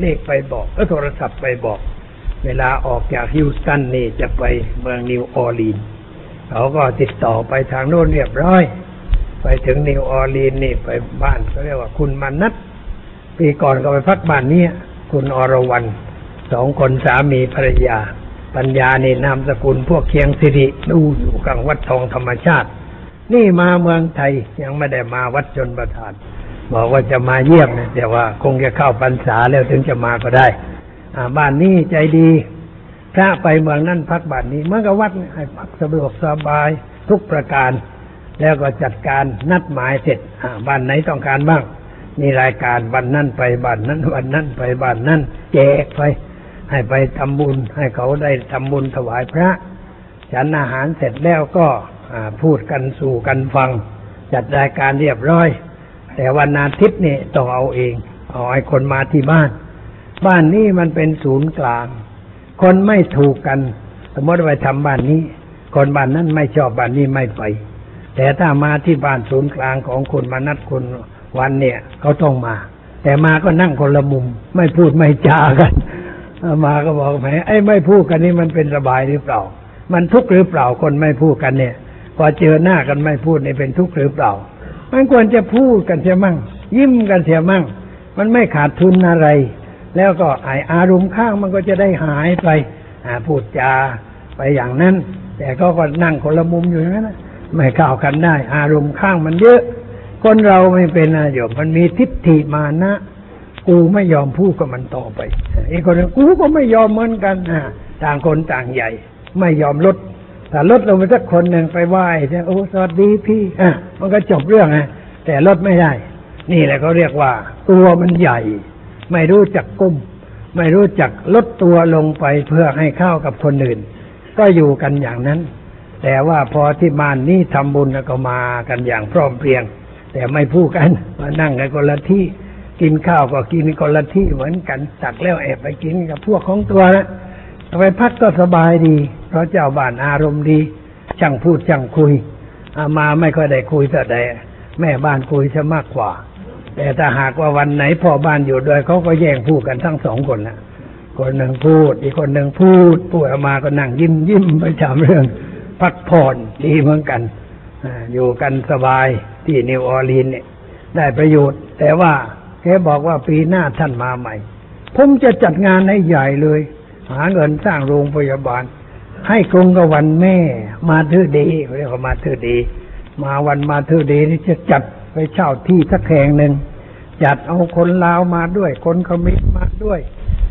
เลขไปบอกก็โทรศัพท์ไปบอก เวลาออกจากฮิวสตันนี่จะไปเมืองนิวออร์ลีนเขาก็ติดต่อไปทางโน้นเรียบร้อย ไปถึงนิวออร์ลีนนี่ไปบ้านเขาเรียกว่าคุณมานัท ปีก่อนก็ไปพักบ้านเนี้ยคุณอรวรรณสองคนสามีภรรยา ปัญญานี่นามสกุลพวกเคียงสิริดูอยู่กลางวัดทองธรรมชาติ นี่มาเมืองไทยยังไม่ได้มาวัดชลประทาน บอกว่าจะมาเยี่ยมนะแต่ว่าคงจะเข้าพรรษาแล้วถึงจะมาก็ได้บ้านนี้ใจดี พระไปเมืองนั่นพักบ้านนี้เมื่อกับวัดให้พักสะดวกสบายทุกประการ แล้วก็จัดการนัดหมายเสร็จบ้านไหนต้องการบ้าง มีรายการวันนั้นไปบ้านนั้นวันนั้นไปบ้านนั้นแจกไป ให้ไปทำบุญ ให้เขาได้ทำบุญถวายพระ ฉันอาหารเสร็จแล้วก็พูดกันสู่กันฟัง จัดรายการเรียบร้อย แต่วันอาทิตย์นี่ต้องเอาเองเอาไอ้คนมาที่บ้าน บ้านนี้มันเป็นศูนย์กลาง คนไม่ถูกกัน สมมติว่าไปทำบ้านนี้ คนบ้านนั้นไม่ชอบบ้านนี้ไม่ไป แต่ถ้ามาที่บ้านศูนย์กลางของคุณมานัดคุณ วันเนี่ยเขาต้องมา แต่มาก็นั่งคนละมุม ไม่พูดไม่จากัน มาก็บอกแหมไอ้ไม่พูดกันนี่มันเป็นสบายหรือเปล่า มันทุกข์หรือเปล่าคนไม่พูดกันเนี่ย พอเจอหน้ากันไม่พูดนี่เป็นทุกข์หรือเปล่า มันควรจะพูดกันเสียมั่ง ยิ้มกันเสียมั่ง มันไม่ขาดทุนอะไร แล้วก็ไออารมณ์ข้างมันก็จะได้หายไปพูดจาไปอย่างนั้น แต่ก็ก็นั่งคนละมุมอยู่อย่างนั้นไม่เข้ากันได้ อารมณ์ข้างมันเยอะ คนเราไม่เป็นนะโยมมันมีทิฏฐิมานะ กูไม่ยอมพูดกับมันต่อไปอีกคนหนึงกูก็ไม่ยอมเหมือนกันอ่าต่างคนต่างใหญ่ ไม่ยอมลดถ้าลดลงไปสักคนหนึ่งไปไหว้จะโอ้สวัสดีพี่อะมันก็จบเรื่องนะแต่ลดไม่ได้ นี่แหละเขาเรียกว่า ตัวมันใหญ่ ไม่รู้จักกุ้ม ไม่รู้จักลดตัวลงไปเพื่อให้เข้ากับคนอื่น ก็อยู่กันอย่างนั้น แต่ว่าพอที่บ้านนี้ทำบุญแล้วก็มากันอย่างพร้อมเพรียง แต่ไม่พูดกันมานั่งกันคนละที่ กินข้าวก็กินคนละที่เหมือนกันตักแล้วแอบไปกินกับพวกของตัวนะไปพักก็สบายดี เพราะเจ้าบ้านอารมณ์ดีช่างพูดช่างคุยอามาไม่ค่อยได้คุยแต่ใดแม่บ้านคุยซะมากกว่า แต่ถ้าหากว่าวันไหนพ่อบ้านอยู่ด้วยเขาก็แย่งพูดกันทั้งสองคนนะคนหนึ่งพูด อีกคนหนึ่งพูดพูดออกมาก็นั่งยิ้มยิ้มไปถามเรื่อง พักผ่อนดีเหมือนกันอยู่กันสบาย ที่นิวออร์ลีนเนี่ย ได้ประโยชน์ แต่ว่าแกบอกว่าปีหน้าท่านมาใหม่ ผมจะจัดงานให้ใหญ่เลย หาเงินสร้างโรงพยาบาล ให้กรงกับวันแม่ มาเธอดีเรียกว่ามาเธอดี มาวันมาเธอดีนี่จะจัดไปเช่าที่สักแห่งหนึ่งจัดเอาคนลาวมาด้วย คนเขมิรมาด้วย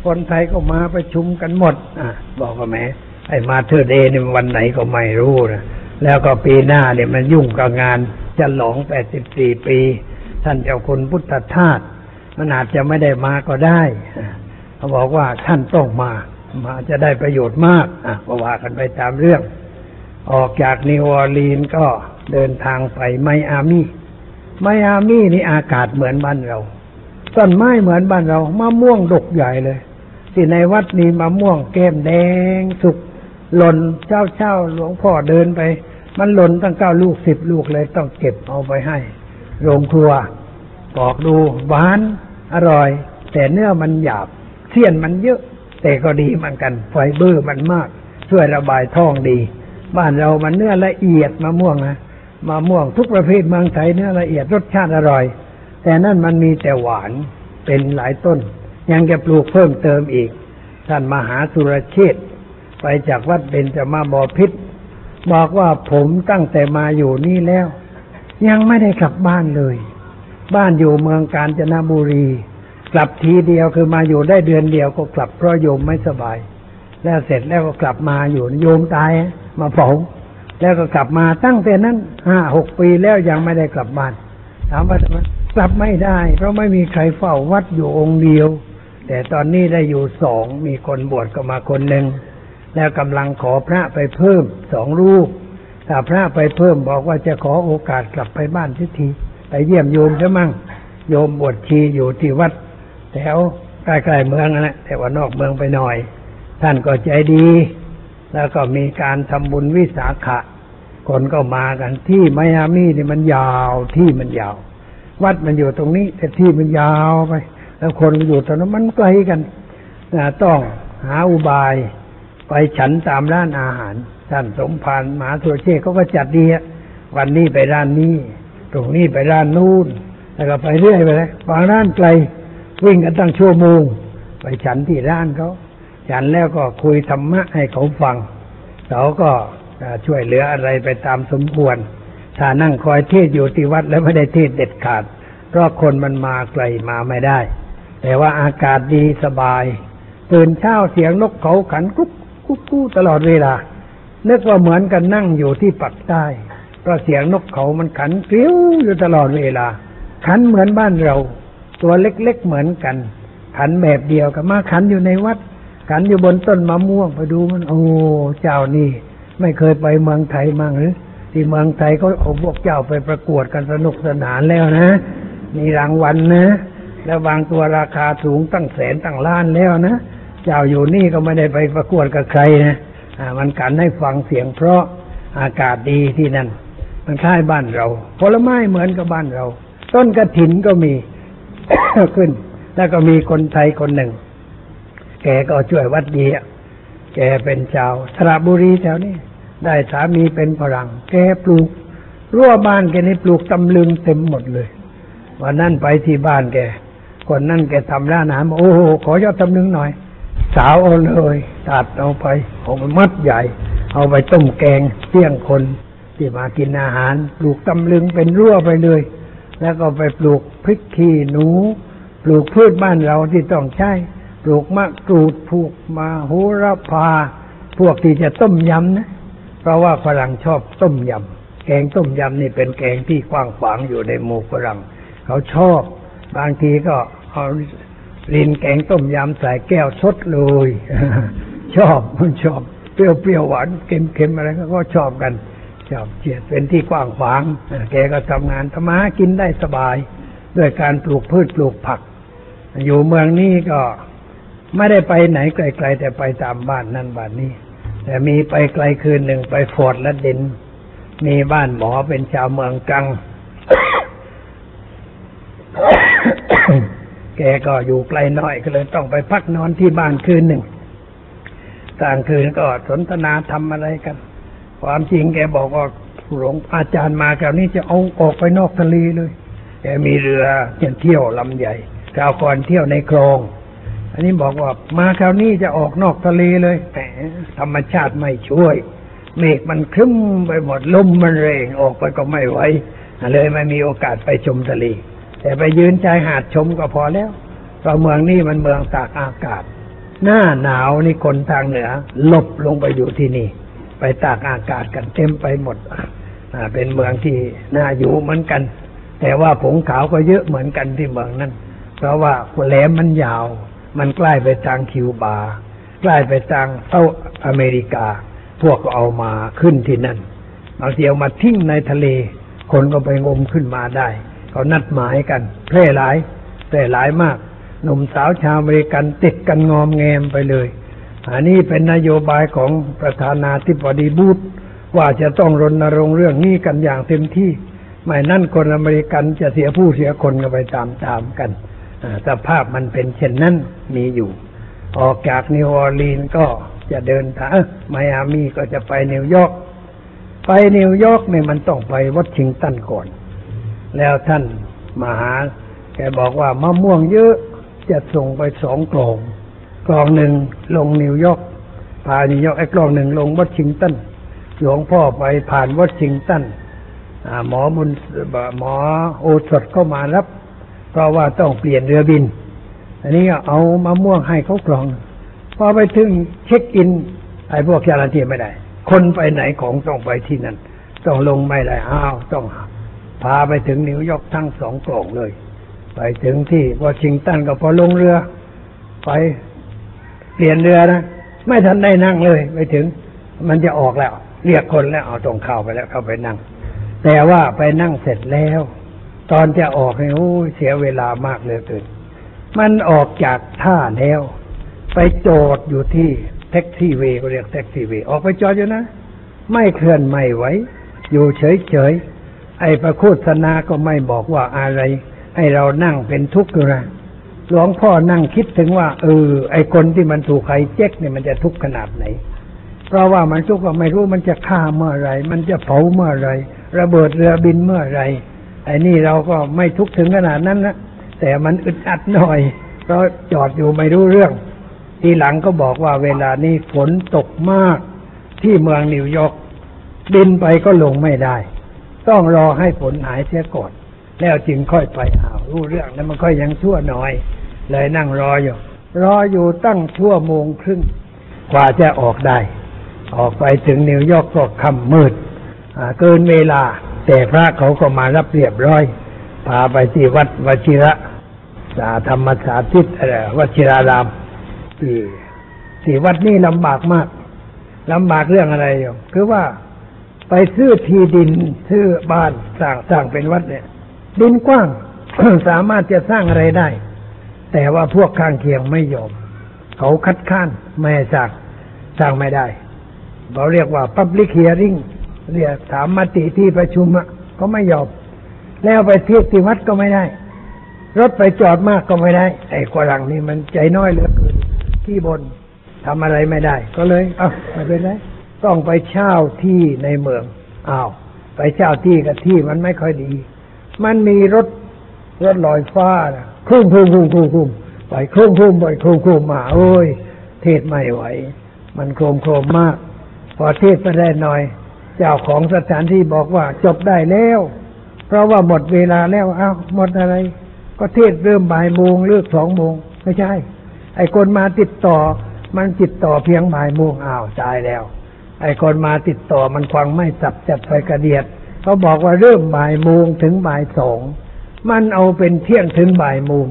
คนไทยก็มาประชุมกันหมด อะ บอกว่าแม่ไอ้มาเธอเดย์นี่มันวันไหนก็ไม่รู้นะ แล้วก็ปีหน้าเนี่ยมันยุ่งกับงานจะหลองแปดสิบสี่ปี ท่านเจ้าคุณพุทธทาสมันอาจจะไม่ได้มาก็ได้เขาบอกว่าท่านต้องมา มาจะได้ประโยชน์มากอะก็ว่ากันไปตามเรื่อง ออกจากนิวออร์ลีนก็เดินทางไปไมอามี่ไมอามี่นี่อากาศเหมือนบ้านเราต้นไม้เหมือนบ้านเรามะม่วงดกใหญ่เลย ที่ในวัดนี้มะม่วงแก้มแดงสุกหล่นเจ้าเจ้าหลวงพ่อเดินไป มันหล่นตั้งเก้าลูกสิบลูกเลยต้องเก็บเอาไปให้ โรงครัวปอกดูหวานอร่อย แต่เนื้อมันหยาบเสี้ยนมันเยอะ แต่ก็ดีเหมือนกัน ไฟเบอร์มันมาก ช่วยระบายท้องดี บ้านเรามันเนื้อละเอียดมะม่วงนะมะม่วงทุกประเภทเมืองไทยเนื้อละเอียดรสชาติอร่อย แต่นั่นมันมีแต่หวานเป็นหลายต้น ยังจะปลูกเพิ่มเติมอีก ท่านมหาสุรเชษฐ์ไปจากวัดเบญจมาบพิษ บอกว่าผมตั้งแต่มาอยู่นี่แล้ว ยังไม่ได้กลับบ้านเลย บ้านอยู่เมืองกาญจนบุรี กลับทีเดียวคือมาอยู่ได้เดือนเดียวก็กลับเพราะโยมไม่สบาย แล้วเสร็จแล้วก็กลับมาอยู่โยมตายมาเผาแล้วก็กลับมาตั้งแต่นั้นห้าหกปีแล้วยังไม่ได้กลับบ้านถามว่าทำไมกลับไม่ได้ เพราะไม่มีใครเฝ้าวัดอยู่องค์เดียว แต่ตอนนี้ได้อยู่สองมีคนบวชก็มาคนหนึ่ง แล้วกำลังขอพระไปเพิ่มสองรูปถ้าพระไปเพิ่มบอกว่าจะขอโอกาสกลับไปบ้านทิทีไปเยี่ยมโยมซะมั่งโยมบวชชีอยู่ที่วัดแถวใกล้ๆเมืองนั่นแหละแต่ว่านอกเมืองไปหน่อย ท่านก็ใจดี แล้วก็มีการทำบุญวิสาขะ คนก็มากันที่ไมอามี่นี่มันยาวที่มันยาว วัดมันอยู่ตรงนี้ แต่ที่มันยาวไป แล้วคนอยู่ตรงนั้นมันไกลกันต้องหาอุบาย ไปฉันตามร้านอาหารท่านสมภารมหาสุรเชษเขาก็จัดดีวันนี้ไปร้านนี้ตรงนี้ไปร้านนู้นแล้วก็ไปเรื่อยไปเลยบางร้านไกลวิ่งกันตั้งชั่วโมง ไปฉันที่ร้านเขาฉันแล้วก็คุยธรรมะให้เขาฟังเขาก็ช่วยเหลืออะไรไปตามสมควร ถ้านั่งคอยเทศอยู่ที่วัดแล้วไม่ได้เทศเด็ดขาด เพราะคนมันมาไกลมาไม่ได้ แต่ว่าอากาศดีสบาย ตื่นเช้าเสียงนกเขาขันกุ๊ก กุ๊กกู้ตลอดเวลานึกว่าเหมือนกันนั่งอยู่ที่ปักใต้เพราะเสียงนกเขามันขันกริ้วอยู่ตลอดเวลา ขันเหมือนบ้านเรา ตัวเล็กๆเหมือนกัน ขันแบบเดียวกับมาขันอยู่ในวัด ขันอยู่บนต้นมะม่วงไปดูมัน โอ้เจ้านี่ไม่เคยไปเมืองไทยมั่งหรือที่เมืองไทยก็เอาพวกเจ้าไปประกวดกันสนุกสนานแล้วนะ มีรางวัลนะแล้วบางตัวราคาสูงตั้งแสนตั้งล้านแล้วนะ เจ้าอยู่นี่ก็ไม่ได้ไปประกวดกับใครนะมันกันให้ฟังเสียง เพราะอากาศดีที่นั่น มันคล้ายบ้านเราผลไม้เหมือนกับบ้านเรา ต้นกระถินก็มีขึ้น แล้วก็มีคนไทยคนหนึ่ง แกก็ช่วยวัดดีแกเป็นชาวสระบุรีแถวนี้ ได้สามีเป็นฝรั่ง แกปลูก รั้วบ้านแกนี่ปลูกตำลึงเต็มหมดเลยวันนั้นไปที่บ้านแก คนนั่นแกทำร้านอาหารบอกโอ้โหขอยอดตำลึงหน่อย สาวเอาเลยตัดเอาไปเอาไปมัดใหญ่ เอาไปต้มแกงเที่ยงคนที่มากินอาหารปลูกตำลึงเป็นรั้วไปเลย แล้วก็ไปปลูกพริกขี้หนู ปลูกพืชบ้านเราที่ต้องใช้ ปลูกมะกรูดปลูกมาโหระพา พวกที่จะต้มยำนะ เพราะว่าฝรั่งชอบต้มยำ แกงต้มยำนี่เป็นแกงที่กว้างขวางอยู่ในหมู่ฝรั่ง เขาชอบ บางทีก็เอา ลินแกงต้มยำใส่แก้วชดเลย ชอบมันชอบเปรี้ยวๆหวานเค็มๆอะไรก็ชอบกันชอบเจียดเป็นที่กว้างขวางแกก็ทำงานทำมากินได้สบาย ด้วยการปลูกพืชปลูกผัก อยู่เมืองนี้ก็ไม่ได้ไปไหนไกลๆ แต่ไปตามบ้านนั่นบ้านนี้ แต่มีไปไกลคืนหนึ่งไปฟอร์ดและดิน มีบ้านหมอเป็นชาวเมืองกัง แกก็อยู่ไกลหน่อยก็เลยต้องไปพักนอนที่บ้านคืนหนึ่งกลางคืนก็สนทนาทำอะไรกัน ความจริงแกบอกว่าหลวงอาจารย์มาคราวนี้จะเอาออกไปนอกทะเลเลยแกมีเรือเที่ยวลำใหญ่คราวก่อนเที่ยวในคลอง อันนี้บอกว่ามาคราวนี้จะออกนอกทะเลเลยแหมธรรมชาติไม่ช่วย เมฆมันครึ้มไปหมดลมมันแรงออกไปก็ไม่ไหวเลยไม่มีโอกาสไปชมทะเล แต่ไปยืนชายหาดชมก็พอแล้วเพราะเมืองนี้มันเมืองตากอากาศ หน้าหนาวนี่คนทางเหนือหลบลงไปอยู่ที่นี่ ไปตากอากาศกันเต็มไปหมดอ่าเป็นเมืองที่น่าอยู่เหมือนกัน แต่ว่าผงขาวก็เยอะเหมือนกันที่เมืองนั้น เพราะว่าแหลมมันยาว มันใกล้ไปทางคิวบาใกล้ไปทางเต้าอเมริกา พวกก็เอามาขึ้นที่นั่นบางทีเอามาทิ้งในทะเล คนก็ไปงมขึ้นมาได้ เขานัดหมายกัน แพร่หลายแพร่หลายมาก หนุ่มสาวชาวอเมริกันติดกันงอมแงมไปเลย อันนี้เป็นนโยบายของประธานาธิบดีบุชว่าจะต้องรณรงค์เรื่องนี้กันอย่างเต็มที่ไม่งั้นคนอเมริกันจะเสียผู้เสียคนกันไปตามๆกันสภาพมันเป็นเช่นนั้นมีอยู่ ออกจากนิวออร์ลีนก็จะเดินทางไมอามีก็จะไปนิวยอร์กไปนิวยอร์กเนี่ยมันต้องไปวอชิงตันก่อน แล้วท่านมาหา แกบอกว่ามะม่วงเยอะจะส่งไปสองกล่อง กล่องหนึ่งลงนิวยอร์กผ่านนิวยอร์กไอ้กล่องหนึ่งลงวอชิงตันหลวงพ่อไปผ่านวอชิงตันหมอบุญหมอโอสถเข้ามารับ เพราะว่าต้องเปลี่ยนเรือบิน อันนี้เอามะม่วงให้เขากล่อง พอไปถึงเช็คอิน ไอ้พวกเจ้าหน้าที่ไม่ได้ คนไปไหนของต้องไปที่นั่น ต้องลงไม่ได้อ้าวต้อง พาไปถึงนิวยอร์กทั้งสองกล่องเลย ไปถึงที่วอชิงตันก็พอลงเรือ ไปเปลี่ยนเรือนะ ไม่ทันได้นั่งเลย ไปถึง มันจะออกแล้ว เรียกคนแล้วเอาตรงเข้าไปแล้วเข้าไปนั่ง แต่ว่าไปนั่งเสร็จแล้ว ตอนจะออกเนี่ยโอ้ยเสียเวลามากเลยเกินมันออกจากท่าแล้ว ไปจอดอยู่ที่แท็กซี่เวย์ก็เรียกแท็กซี่เวย์ออกไปจอดอยู่นะ ไม่เคลื่อนไม่ไหวอยู่เฉยๆ ไอ้ประโฆษณาก็ไม่บอกว่าอะไร ให้เรานั่งเป็นทุกข์อยู่นะหลวงพ่อนั่งคิดถึงว่าเออไอ้คนที่มันถูกใครเจ๊กเนี่ยมันจะทุกข์ขนาดไหน เพราะว่ามันทุกข์ก็ไม่รู้มันจะฆ่าเมื่อไรมันจะเผาเมื่อไรระเบิดเรือบินเมื่อไรไอ้นี่เราก็ไม่ทุกข์ถึงขนาดนั้นนะแต่มันอึดอัดหน่อย เพราะจอดอยู่ไม่รู้เรื่อง ทีหลังก็บอกว่าเวลานี้ฝนตกมาก ที่เมืองนิวยอร์กบินไปก็ลงไม่ได้ ต้องรอให้ฝนหายเสียก่อนแล้วจึงค่อยไปอ้าวรู้เรื่องแล้วมันค่อยยังชั่วหน่อย เลยนั่งรออยู่ รออยู่ตั้งชั่วโมงครึ่งกว่าจะออกได้ ออกไปถึงนิวยอร์กก็ค่ำมืดเกินเวลา แต่พระเขาก็มารับเรียบร้อย พาไปที่วัดวชิระสาธรรมสาธิตวชิรารามที่ที่วัดนี้ลำบากมากลำบากเรื่องอะไรอยู่คือว่า ไปซื้อที่ดินซื้อบ้านสร้างสร้างเป็นวัดเนี่ย ดินกว้างสามารถจะสร้างอะไรได้ แต่ว่าพวกข้างเคียงไม่ยอม เขาคัดค้านไม่สร้างสร้างไม่ได้เขาเรียกว่า public hearing เรียกถามมติที่ประชุมอะก็ไม่ยอม แล้วไปเทียบที่วัดก็ไม่ได้ รถไปจอดมากก็ไม่ได้ ไอ้ฝรั่งนี่มันใจน้อยเหลือเกินที่บนทำอะไรไม่ได้ ก็เลย เอ้าไม่เป็นไร ต้องไปเช่าที่ในเมืองอ้าวไปเช่าที่กับที่มันไม่ค่อยดี มันมีรถรถลอยฟ้านะคลุ้มคลุ้มคลุ้มคลุ้มคลุ้มไปคลุ้มคลุ้มไปคลุ้มคลุ้มมาโอ้ย เทศไม่ไหว มันโครมโครมมาก พอเทศไปได้หน่อย เจ้าของสถานที่บอกว่าจบได้แล้ว เพราะว่าหมดเวลาแล้วอ้าวหมดอะไร ก็เทศเริ่มบ่ายโมงเลิกสองโมงไม่ใช่ ไอ้คนมาติดต่อมันติดต่อเพียงบ่ายโมงอ้าวตายแล้ว ไอ้คนมาติดต่อมันควังไม่จับจัดไปกระเดียดเขาบอกว่าเริ่มบ่ายโมงถึงบ่ายสองมันเอาเป็นเที่ยงถึงบ่ายโมง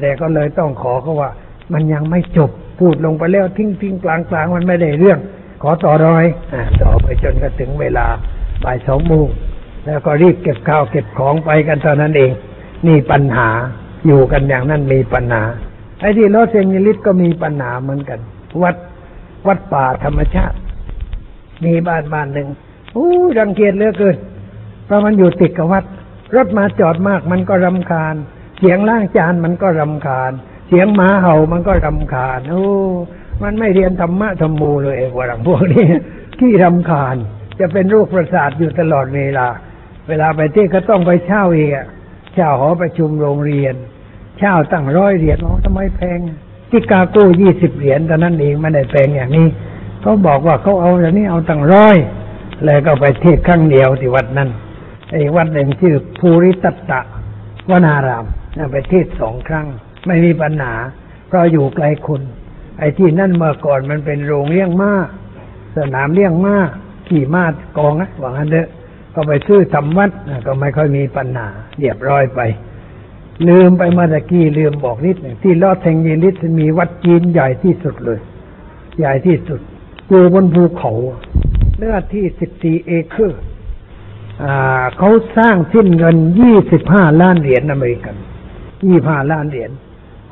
แต่ก็เลยต้องขอเขาว่า มันยังไม่จบพูดลงไปแล้วทิ้งทิ้งกลางกลางมันไม่ได้เรื่อง ขอต่อรอยอต่อไปจนกระถึงเวลาบ่ายสองโมงแล้วก็รีบเก็บข้าวเก็บของไปกันเท่านั้นเอง นี่ปัญหาอยู่กันอย่างนั้นมีปัญหาไอ้ที่ลอสแองลิสก็มีปัญหาเหมือนกัน วัดวัดป่าธรรมชาติ มีบ้านบ้านหนึ่งอู้รังเกียจเหลือเกินเพราะมันอยู่ติดกับวัด รถมาจอดมากมันก็รำคาญ เสียงล้างจานมันก็รำคาญ เสียงหมาเห่ามันก็รำคาญโอ้มันไม่เรียนธรรมะธรรมโมเลยไอ้พวกพวกนี้ที่รำคาญ จะเป็นโรคประสาทอยู่ตลอดเวลา เวลาไปที่ก็ต้องไปเช่าอีกอะเช่าหอประชุมโรงเรียน เช่าตั้งร้อยเหรียญอ๋อทำไมแพงที่กาโก้ยี่สิบเหรียญตอนนั้นเองไม่ได้แพงอย่างนี้ เขาบอกว่าเขาเอาอย่างนี้เอาตั้งร้อย แล้วก็ไปเทศครั้งเดียวที่วัดนั้นไอ้วัดหนึ่งชื่อภูริตัตตะวนารามไปเทศสองครั้ง ไม่มีปัญหา เพราะอยู่ไกลคนไอ้ที่นั่นเมื่อก่อนมันเป็นโรงเลี้ยงม้าสนามเลี้ยงม้าขี่ม้ากองนะว่างั้นเถอะก็ไปซื้อทำวัดก็ไม่ค่อยมีปัญหาเรียบร้อยไป ลืมไปเมื่อกี้ลืมบอกนิดหนึ่งที่ลอดแทงเยลิสมีวัดจีนใหญ่ที่สุดเลย ใหญ่ที่สุด อยู่บนภูเขาเนื้อที่สิบสี่เอเคอร์เขาสร้างสิ้นเงินยี่สิบห้าล้านเหรียญอเมริกันยี่ห้าล้านเหรียญ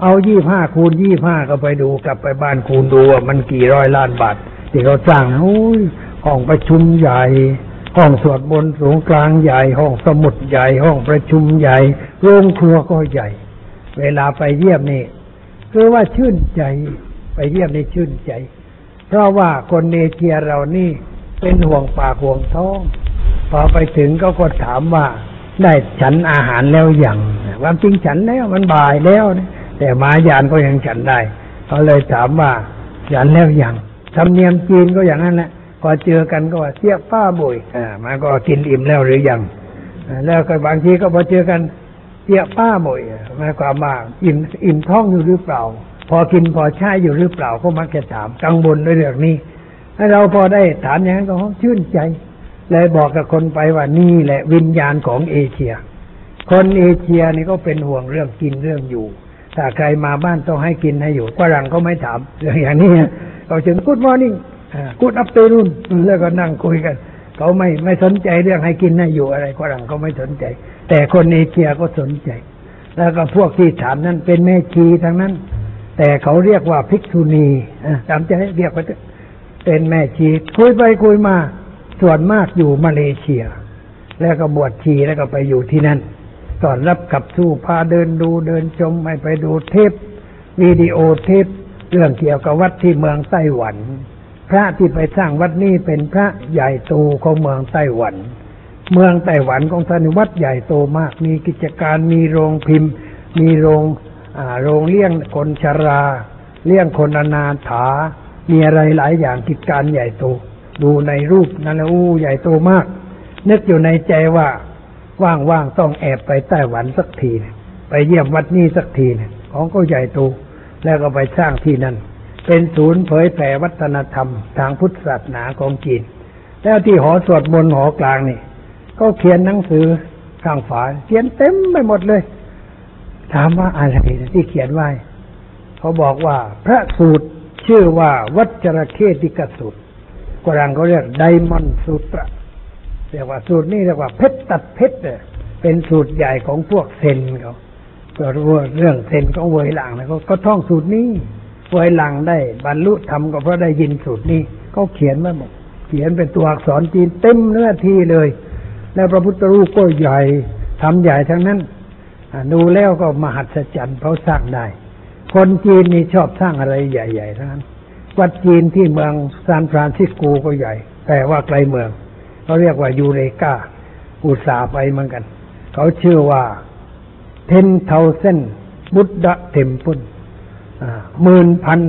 เอายี่ห้าคูณยี่ห้าก็ไปดูกลับไปบ้านคูณดูว่ามันกี่ร้อยล้านบาทที่เขาสร้างโอ้ยห้องประชุมใหญ่ ห้องสวดมนต์สูงกลางใหญ่ ห้องสมุดใหญ่ ห้องประชุมใหญ่ โรงครัวก็ใหญ่ เวลาไปเยี่ยมนี่คือว่าชื่นใจ ไปเยี่ยมนี่ชื่นใจ เพราะว่าคนเนเชียเรานี่เป็นห่วงปากห่วงท้อง พอไปถึงก็ก็ถามว่าได้ฉันอาหารแล้วอยังความจริงฉันแล้วมันบ่ายแล้ว แต่มายานก็ยังฉันได้เขาเลยถามว่าฉันแล้วอยังทำเนียมจีนก็อย่างนั้นแหละพอเจอกันก็ว่าเสียป้าบุยอ่ามันก็กินอิ่มแล้วหรือยังแล้วก็บางทีก็พอเจอกันเจี๊ยะป้าบ่วยหมายความว่าอิ่มอิ่มท้องอยู่หรือเปล่า พอกินพอใช้อยู่หรือเปล่าก็มักจะถามกังวลในเรื่องนี้ถ้าเราพอได้ถามอย่างนั้นก็ชื่นใจ เลยบอกกับคนไปว่านี่แหละวิญญาณของเอเชีย คนเอเชียนี่ก็เป็นห่วงเรื่องกินเรื่องอยู่ถ้าใครมาบ้านต้องให้กินให้อยู่ฝรั่งก็ไม่ถามเรื่องอย่างนี้เขาถึง good morning good afternoonแล้วก็นั่งคุยกันเขาไม่ไม่สนใจเรื่องให้กินให้อยู่อะไรฝรั่งเขาไม่สนใจ แต่คนเอเชียก็สนใจ แล้วก็พวกที่ถามนั้นเป็นแม่ชีทั้งนั้น แต่เขาเรียกว่าภิกษุณีจำใจเรียกว่าเป็นแม่ชีคุยไปคุยมา ส่วนมากอยู่มาเลเซีย แล้วก็บวชชีแล้วก็ไปอยู่ที่นั่นตอนรับกับสู้พาเดินดูเดินชมไปไปดูเทปวิดีโอเทปเรื่องเกี่ยวกับวัดที่เมืองไต้หวัน พระที่ไปสร้างวัดนี้เป็นพระใหญ่โตของเมืองไต้หวัน เมืองไต้หวันของท่านวัดใหญ่โตมาก มีกิจการมีโรงพิมพ์ มีโรง โรงเลี้ยงคนชรา เลี้ยงคนอนาถา มีอะไรหลายอย่างกิจการใหญ่โต ดูในรูปนั่นแหละอู้ใหญ่โตมาก นึกอยู่ในใจว่าว่างๆต้องแอบไปไต้หวันสักทีไปเยี่ยมวัดนี้สักทีของก็ใหญ่โตแล้วก็ไปสร้างที่นั่น เป็นศูนย์เผยแผ่วัฒนธรรม ทางพุทธศาสนาของจีน แล้วที่หอสวดมนต์หอกลางนี่ ก็เขียนหนังสือข้างฝาเขียนเต็มไปหมดเลย ถามว่าอะไรที่เขียนไว้ เขาบอกว่า พระสูตรชื่อว่า วัจระเคติกสูตรกรังเขาเรียกไดมอนสูตรเรียกว่าสูตรนี้เรียกว่าเพชรตัดเพชรเนี่ยเป็นสูตรใหญ่ของพวกเซนเขาก็รู้เรื่องเซนของเวยหลังนะก็ท่องสูตรนี้เวยหลังได้ บรรลุธรรมก็เพราะได้ยินสูตรนี้เขาเขียนมาหมดเขียนเป็นตัวอักษรจีนเต็มเนื้อที่เลย แล้วพระพุทธรูปก็ใหญ่ทำใหญ่ทั้งนั้น ดูแล้วก็มหัศจรรย์เขาสร้างได้ คนจีนนี่ชอบสร้างอะไรใหญ่ๆทั้งนั้นวัดจีนที่เมืองซานฟรานซิสโกก็ใหญ่ แต่ว่าไกลเมืองเขาเรียกว่ายูเรกาอุตส่าห์ไปเหมือนกัน เขาชื่อว่า Ten Thousand Buddha Temple หมื่นพัน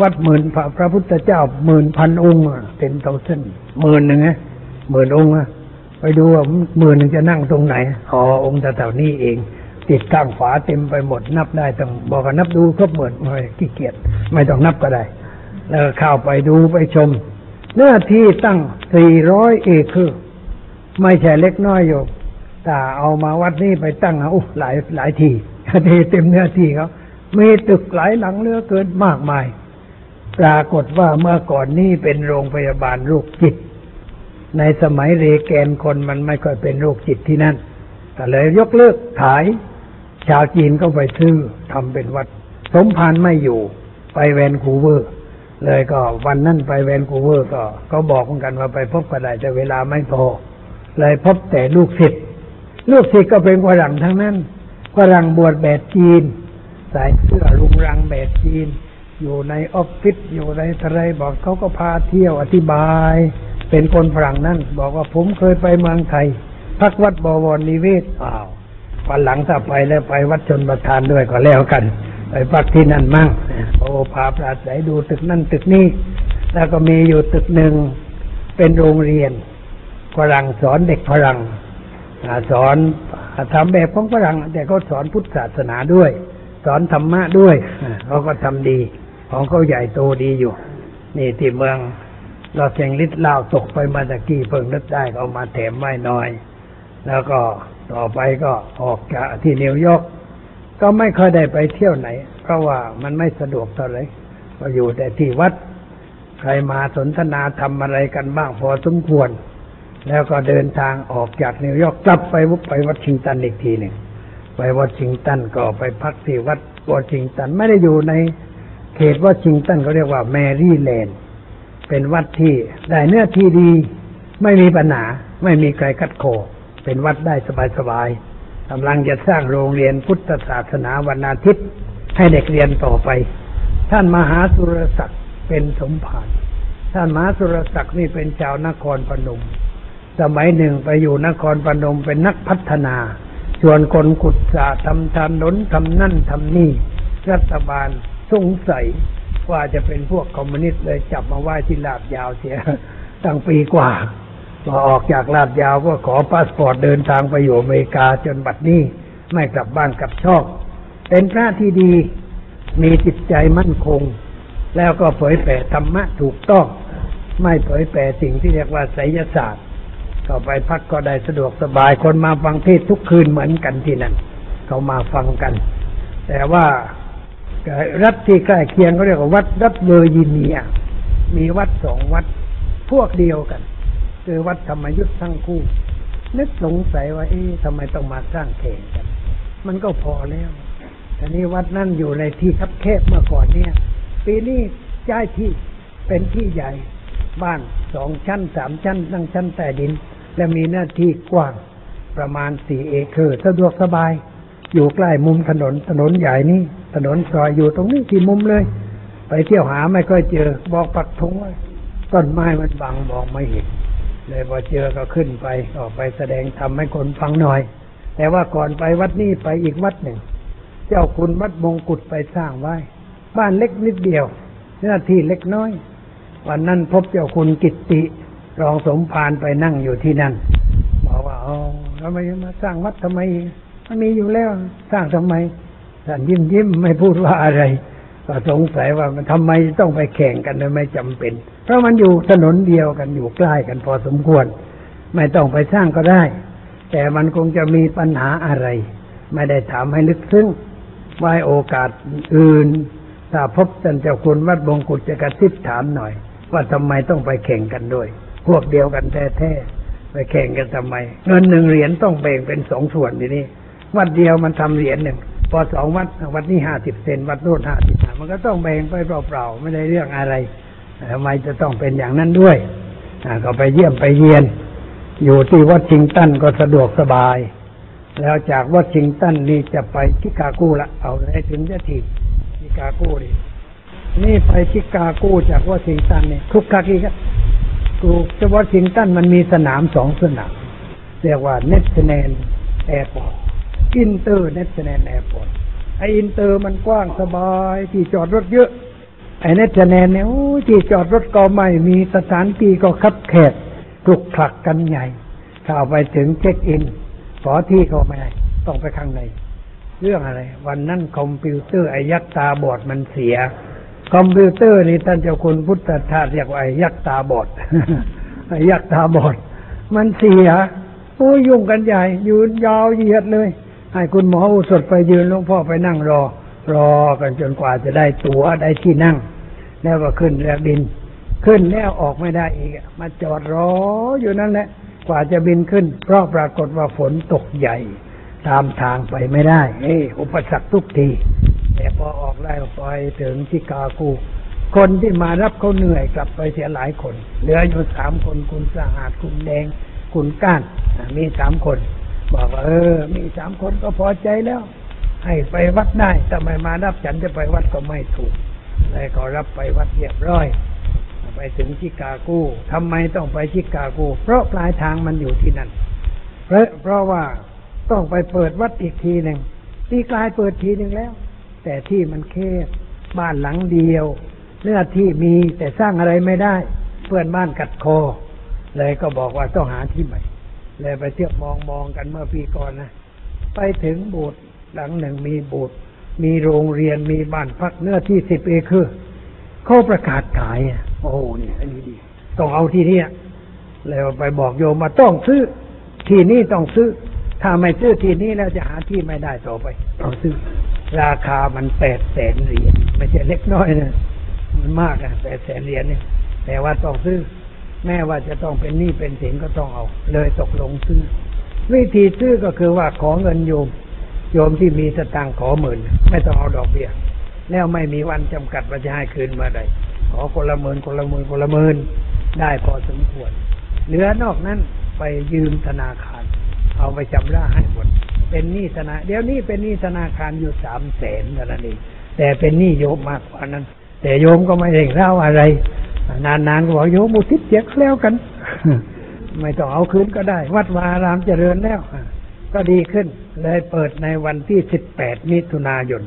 วัดหมื่นพระพระพุทธเจ้าหมื่นพันองค์ ten thousand หมื่นหนึ่งไงหมื่นองค์ ไปดูว่าหมื่นหนึ่งจะนั่งตรงไหนอ๋อองค์แถวนี้เอง ติดข้างฝาเต็มไปหมดนับได้ต้องบอกกันนับดูครบหมื่นไม่ขี้เกียจไม่ต้องนับก็ได้ แล้วเข้าไปดูไปชม เนื้อที่ตั้งสี่ร้อยเอเคอร์ไม่ใช่เล็กน้อยอยู่แต่เอามาวัดนี้ไปตั้งเอาหลายหลายทีทีเต็มเนื้อที่เขามีตึกหลายหลังเลือเกินมากมาย ปรากฏว่าเมื่อก่อนนี้เป็นโรงพยาบาลโรคจิต ในสมัยเรแกนคนมันไม่ค่อยเป็นโรคจิตที่นั่นแต่เลยยกเลิกขาย ชาวจีนก็ไปซื้อทำเป็นวัด สมภารไม่อยู่ ไปแวนคูเวอร์ เลยก็วันนั้นไปแวนคูเวอร์ก็ ก็บอกเหมือนกันว่าไปพบก็ได้แต่เวลาไม่พอ เลยพบแต่ลูกศิษย์ลูกศิษย์ก็เป็นฝรั่งทั้งนั้นฝรั่งบวชแบบจีน ใส่เสื้อรุงรังแบบจีน อยู่ในออฟฟิศอยู่ในอะไรบอกเขาก็พาเที่ยวอธิบาย เป็นคนฝรั่งนั่นบอกว่าผมเคยไปเมืองไทย พักวัดบวรนิเวศอ้าววันหลังถ้าไปแล้วไปวัดชนประทานด้วยก็แล้วกัน ไปพักที่นั่นมั่งโอ้พาปราศัยดูตึกนั่นตึกนี้แล้วก็มีอยู่ตึกหนึ่งเป็นโรงเรียนฝรั่งสอนเด็กฝรั่งสอนทำแบบของฝรั่งแต่เขาสอนพุทธศาสนาด้วย สอนธรรมะด้วยเขาก็ทำดี ของเขาใหญ่โตดีอยู่ นี่ที่เมือง ลอสแองเจลิสล่ะตกไปมาตะกี้เพิ่งนึกได้ก็เอามาแถมไว้หน่อย แล้วก็ต่อไปก็ออกจากที่นิวยอร์กก็ไม่ค่อยได้ไปเที่ยวไหน เพราะว่ามันไม่สะดวกเท่าไหร่ก็อยู่แต่ที่วัด ใครมาสนทนาทำอะไรกันบ้างพอสมควร แล้วก็เดินทางออกจากนิวยอร์กกลับไปวุไปวอชิงตันอีกทีหนึ่งไปวอชิงตันก็ไปพักที่วัดวอชิงตันไม่ได้อยู่ในเขตวอชิงตันเขาเรียกว่าแมรี่แลนด์ เป็นวัดที่ได้เนื้อที่ดี ไม่มีปัญหา ไม่มีใครคัดโคเป็นวัดได้สบายๆกำลังจะสร้างโรงเรียนพุทธศาสนาวันอาทิตย์ ให้เด็กเรียนต่อไป ท่านมหาสุรศักดิ์เป็นสมภารท่านมหาสุรศักดิ์นี่เป็นชาวนครพนม สมัยหนึ่งไปอยู่นครพนมเป็นนักพัฒนา ชวนคนขุดสระทำถนนทำนั่นทำนี่ รัฐบาลสงสัย ว่าจะเป็นพวกคอมมิวนิสต์เลยจับมาไว้ที่ลาดยาวเสียตั้งปีกว่าพอออกจากลาดยาวก็ขอพาสปอร์ตเดินทางไปอยู่อเมริกาจนบัดนี้ไม่กลับบ้านกลับช่องเป็นพระที่ดีมีจิตใจมั่นคง แล้วก็เผยแผ่ธรรมะถูกต้อง ไม่เผยแผ่สิ่งที่เรียกว่าไสยศาสตร์ก็ไปพักก็ได้สะดวกสบายคนมาฟังเทศน์ทุกคืนเหมือนกันที่นั่นเขามาฟังกัน แต่ว่า รัฐที่ใกล้เคียงเขาเรียกว่าวัดรัฐเวอร์จิเนีย มีวัดสองวัดพวกเดียวกัน คือวัดธรรมยุทธ์ทั้งคู่ นึกสงสัยว่า เอ๊ะทำไมต้องมาสร้างแข่งกัน มันก็พอแล้วแต่นี้วัดนั่นอยู่ในที่คับแคบเมื่อก่อนเนี่ย ปีนี้ย้ายที่เป็นที่ใหญ่ บ้านสองชั้นสามชั้นนั่งชั้นใต้ดิน และมีหน้าที่กว้างประมาณสี่เอเคอร์สะดวกสบาย อยู่ใกล้มุมถนนถนนใหญ่นี่ ถนนซอยอยู่ตรงนี้ที่มุมเลย ไปเที่ยวหาไม่ค่อยเจอบอกปักธงไว้ต้นไม้มันบังมองไม่เห็น เลยพอเจอก็ขึ้นไปออกไปแสดงทำให้คนฟังหน่อย แต่ว่าก่อนไปวัดนี้ไปอีกวัดหนึ่ง เจ้าคุณวัดมงกุฎไปสร้างไว้ บ้านเล็กนิดเดียวหน้าที่เล็กน้อย วันนั้นพบเจ้าคุณกิตติรองสมภารไปนั่งอยู่ที่นั่นบอกว่าเอ๋อทำไมมาสร้างวัดทำไมมันมีอยู่แล้วสร้างทำไม ท่านยิ้มยิ้มไม่พูดว่าอะไร ก็สงสัยว่ามันทำไมต้องไปแข่งกันโดยไม่จำเป็น เพราะมันอยู่ถนนเดียวกันอยู่ใกล้กันพอสมควร ไม่ต้องไปสร้างก็ได้ แต่มันคงจะมีปัญหาอะไร ไม่ได้ถามให้ลึกซึ้งไว้โอกาสอื่น ถ้าพบท่านเจ้าคุณวัดบงกุฎจะกระซิบถามหน่อย ว่าทำไมต้องไปแข่งกันด้วย พวกเดียวกันแท้ๆไปแข่งกันทำไม เงินหนึ่งเหรียญต้องแบ่งเป็นสองส่วนทีนี้วัดเดียวมันทำเหรียญหนึ่ง พอสองวัดวัดนี้ห้าสิบเซนวัดโน้นห้าสิบมันก็ต้องแบ่งไปเปล่าๆไม่ได้เรื่องอะไรทำไมจะต้องเป็นอย่างนั้นด้วยก็ไปเยี่ยมไปเยียน อยู่ที่วอชิงตันก็สะดวกสบาย แล้วจากวอชิงตันนี่จะไปชิคาโกละเอาให้ถึงจะทีชิคาโกดินี่ไปชิคาโกจากวอชิงตันนี่ขลุกขลักอีกครับกูจะวอชิงตันมันมีสนามสองสนามเรียกว่า National Airport International Airport ไออินเตอร์มันกว้างสบายที่จอดรถเยอะ ไอ้ National เนี่ยโอ้ที่จอดรถก็ไม่มีสถานที่ก็คับแคบขลุกขลักกันใหญ่เข้าไปถึงเช็คอินขอที่เขาไม่ได้ต้องไปข้างใน เรื่องอะไร วันนั้นคอมพิวเตอร์ไอ้ยักษ์ตาบอดมันเสีย คอมพิวเตอร์นี่ท่านเจ้าคุณพุทธทาสเรียกว่าไอ้ยักษ์ตาบอดไอ้ยักษ์ตาบอด มันเสียโอ้ยยุ่งกันใหญ่ ยืนยาวเหยียดเลย ให้คุณหมออุสดไปยืนหลวงพ่อไปนั่งรอ รอกันจนกว่าจะได้ตั๋วได้ที่นั่ง แล้วก็ขึ้นเรือบิน ขึ้นแล้วออกไม่ได้อีกมาจอดรออยู่นั่นแหละกว่าจะบินขึ้น เพราะปรากฏว่าฝนตกใหญ่ ตามทางไปไม่ได้เอ้อุปสรรคทุกที แต่พอออกได้ไปถึงชิคาโกคนที่มารับเขาเหนื่อยกลับไปเสียหลายคน เหลืออยู่สามคนคุณสหาดคุณแดง คุณก้าน มีสามคน บอกว่าเออ มีสามคนก็พอใจแล้ว ให้ไปวัดได้ทำไมมารับฉันจะไปวัดก็ไม่ถูกเลยก็รับไปวัดเรียบร้อย ไปถึงชิกาโกทำไมต้องไปชิกาโกเพราะปลายทางมันอยู่ที่นั่นเพราะเพราะว่าต้องไปเปิดวัดอีกทีหนึ่งที่กลายเปิดทีหนึ่งแล้ว แต่ที่มันแคบบ้านหลังเดียวเนื้อที่มีแต่สร้างอะไรไม่ได้ เพื่อนบ้านกัดคอ เลยก็บอกว่าต้องหาที่ใหม่ เลยไปเที่ยวมองมองกันเมื่อปีก่อนนะไปถึงโบสถ์หลังหนึ่งมีโบสถ์มีโรงเรียนมีบ้านพักเนื้อที่สิบเอเคอร์เขาประกาศขายอะโอ้โหเนี่ยอันนี้ดี ต้องเอาที่เนี้ยแล้วไปบอกโยมมาต้องซื้อ ที่นี้ต้องซื้อ ถ้าไม่ซื้อที่นี้แล้วจะหาที่ไม่ได้ต่อไปต้องซื้อ ราคามันแปดแสนเหรียญไม่ใช่เล็กน้อยนะมันมากอะแปดแสนเหรียญเนี่ยแต่ว่าต้องซื้อ แม้ว่าจะต้องเป็นหนี้เป็นสินก็ต้องเอา เลยตกลงซื้อ วิธีซื้อก็คือว่าขอเงินโยม โยมที่มีสตางค์ขอหมื่น ไม่ต้องเอาดอกเบี้ยแล้วไม่มีวันจำกัดว่าจะให้คืนเมื่อใดขอคนละหมื่นคนละหมื่นคนละหมื่นได้พอสมควร เหลือนอกนั้นไปยืมธนาคาร เอาไปชำระให้หมดเป็นหนี้ธนาเดี๋ยวนี้เป็นหนี้ธนาคารอยู่สามแสนเท่านั้นเองแต่เป็นหนี้โยมมากกว่านั้น แต่โยมก็ไม่เร่งเล่าอะไร นานๆก็บอกโยมมุทิศเจ็กแล้วกัน ไม่ต้องเอาคืนก็ได้ วัดวาอารามเจริญแล้วก็ดีขึ้น เลยเปิดในวันที่สิบแปดมิถุนายน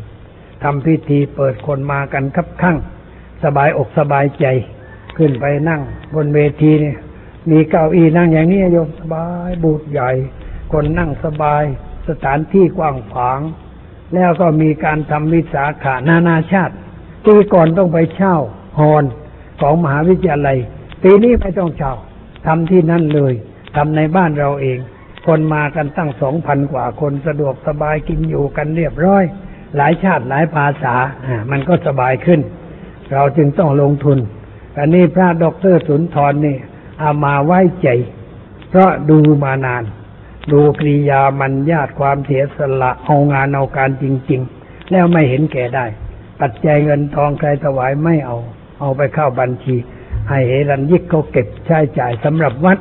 ทำพิธีเปิดคนมากันครับข้างสบายอกสบายใจ ขึ้นไปนั่ง บนเวทีเนี่ย มีเก้าอี้นั่งอย่างนี้โยมสบายบูดใหญ่ คนนั่งสบาย สถานที่กว้างขวาง แล้วก็มีการทำวิสาขานานาชาติปีก่อนต้องไปเช่าฮอน ของมหาวิทยาลัย ปีนี้ไม่ต้องเช่าทำที่นั่นเลยทำในบ้านเราเอง คนมากันตั้งสองพันกว่าคนสะดวกสบายกินอยู่กันเรียบร้อย หลายชาติหลายภาษาอ่ามันก็สบายขึ้น เราจึงต้องลงทุนอันนี้พระด็อกเตอร์สุนทรนี่เอามาไว้ใจ เพราะดูมานาน ดูกริยามันญาติความเสียสละเอางานเอาการจริง ๆ แล้วไม่เห็นแก่ได้ ปัจจัยเงินทองใครถวายไม่เอา เอาไปเข้าบัญชี ให้เฮรันยิกเขาเก็บใช้จ่ายสำหรับวัด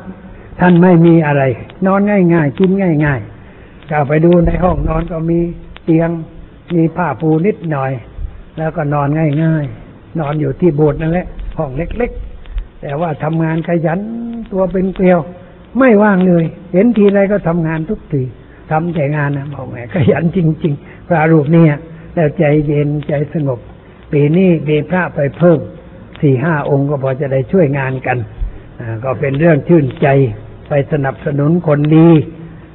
ท่านไม่มีอะไร นอนง่าย ๆ กินง่ายๆก็ไปดูในห้องนอนก็มีเตียง มีผ้าปูนิดหน่อย แล้วก็นอนง่าย ๆ นอนอยู่ที่โบสถ์นั่นแหละห้องเล็ก ๆ แต่ว่าทำงานขยันตัวเป็นเกลียว ไม่ว่างเลย เห็นทีไรก็ทำงานทุกทีทำแต่งานนะบอกแหมขยันจริง ๆ พระรูปเนี่ยแล้วใจเย็นใจสงบ ปีนี้มีพระไปเพิ่ม สี่ห้าองค์ก็พอจะได้ช่วยงานกัน ก็เป็นเรื่องชื่นใจไปสนับสนุนคนดี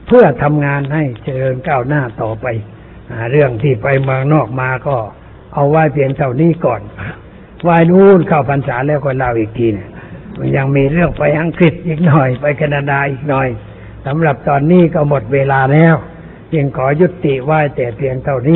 เพื่อทำงานให้เจริญก้าวหน้าต่อไปอเรื่องที่ไปเมืองนอกมาก็เอาไว้เพียงเท่านี้ก่อนไหว้นู่นเข้าพรรษาแล้วก็เล่าอีกทีเนะมันยังมีเรื่องไปอังกฤษอีกหน่อย ไปแคนาดาอีกหน่อยสำหรับตอนนี้ก็หมดเวลาแล้วยังขอยุติไหว้แต่เพียงเท่านี้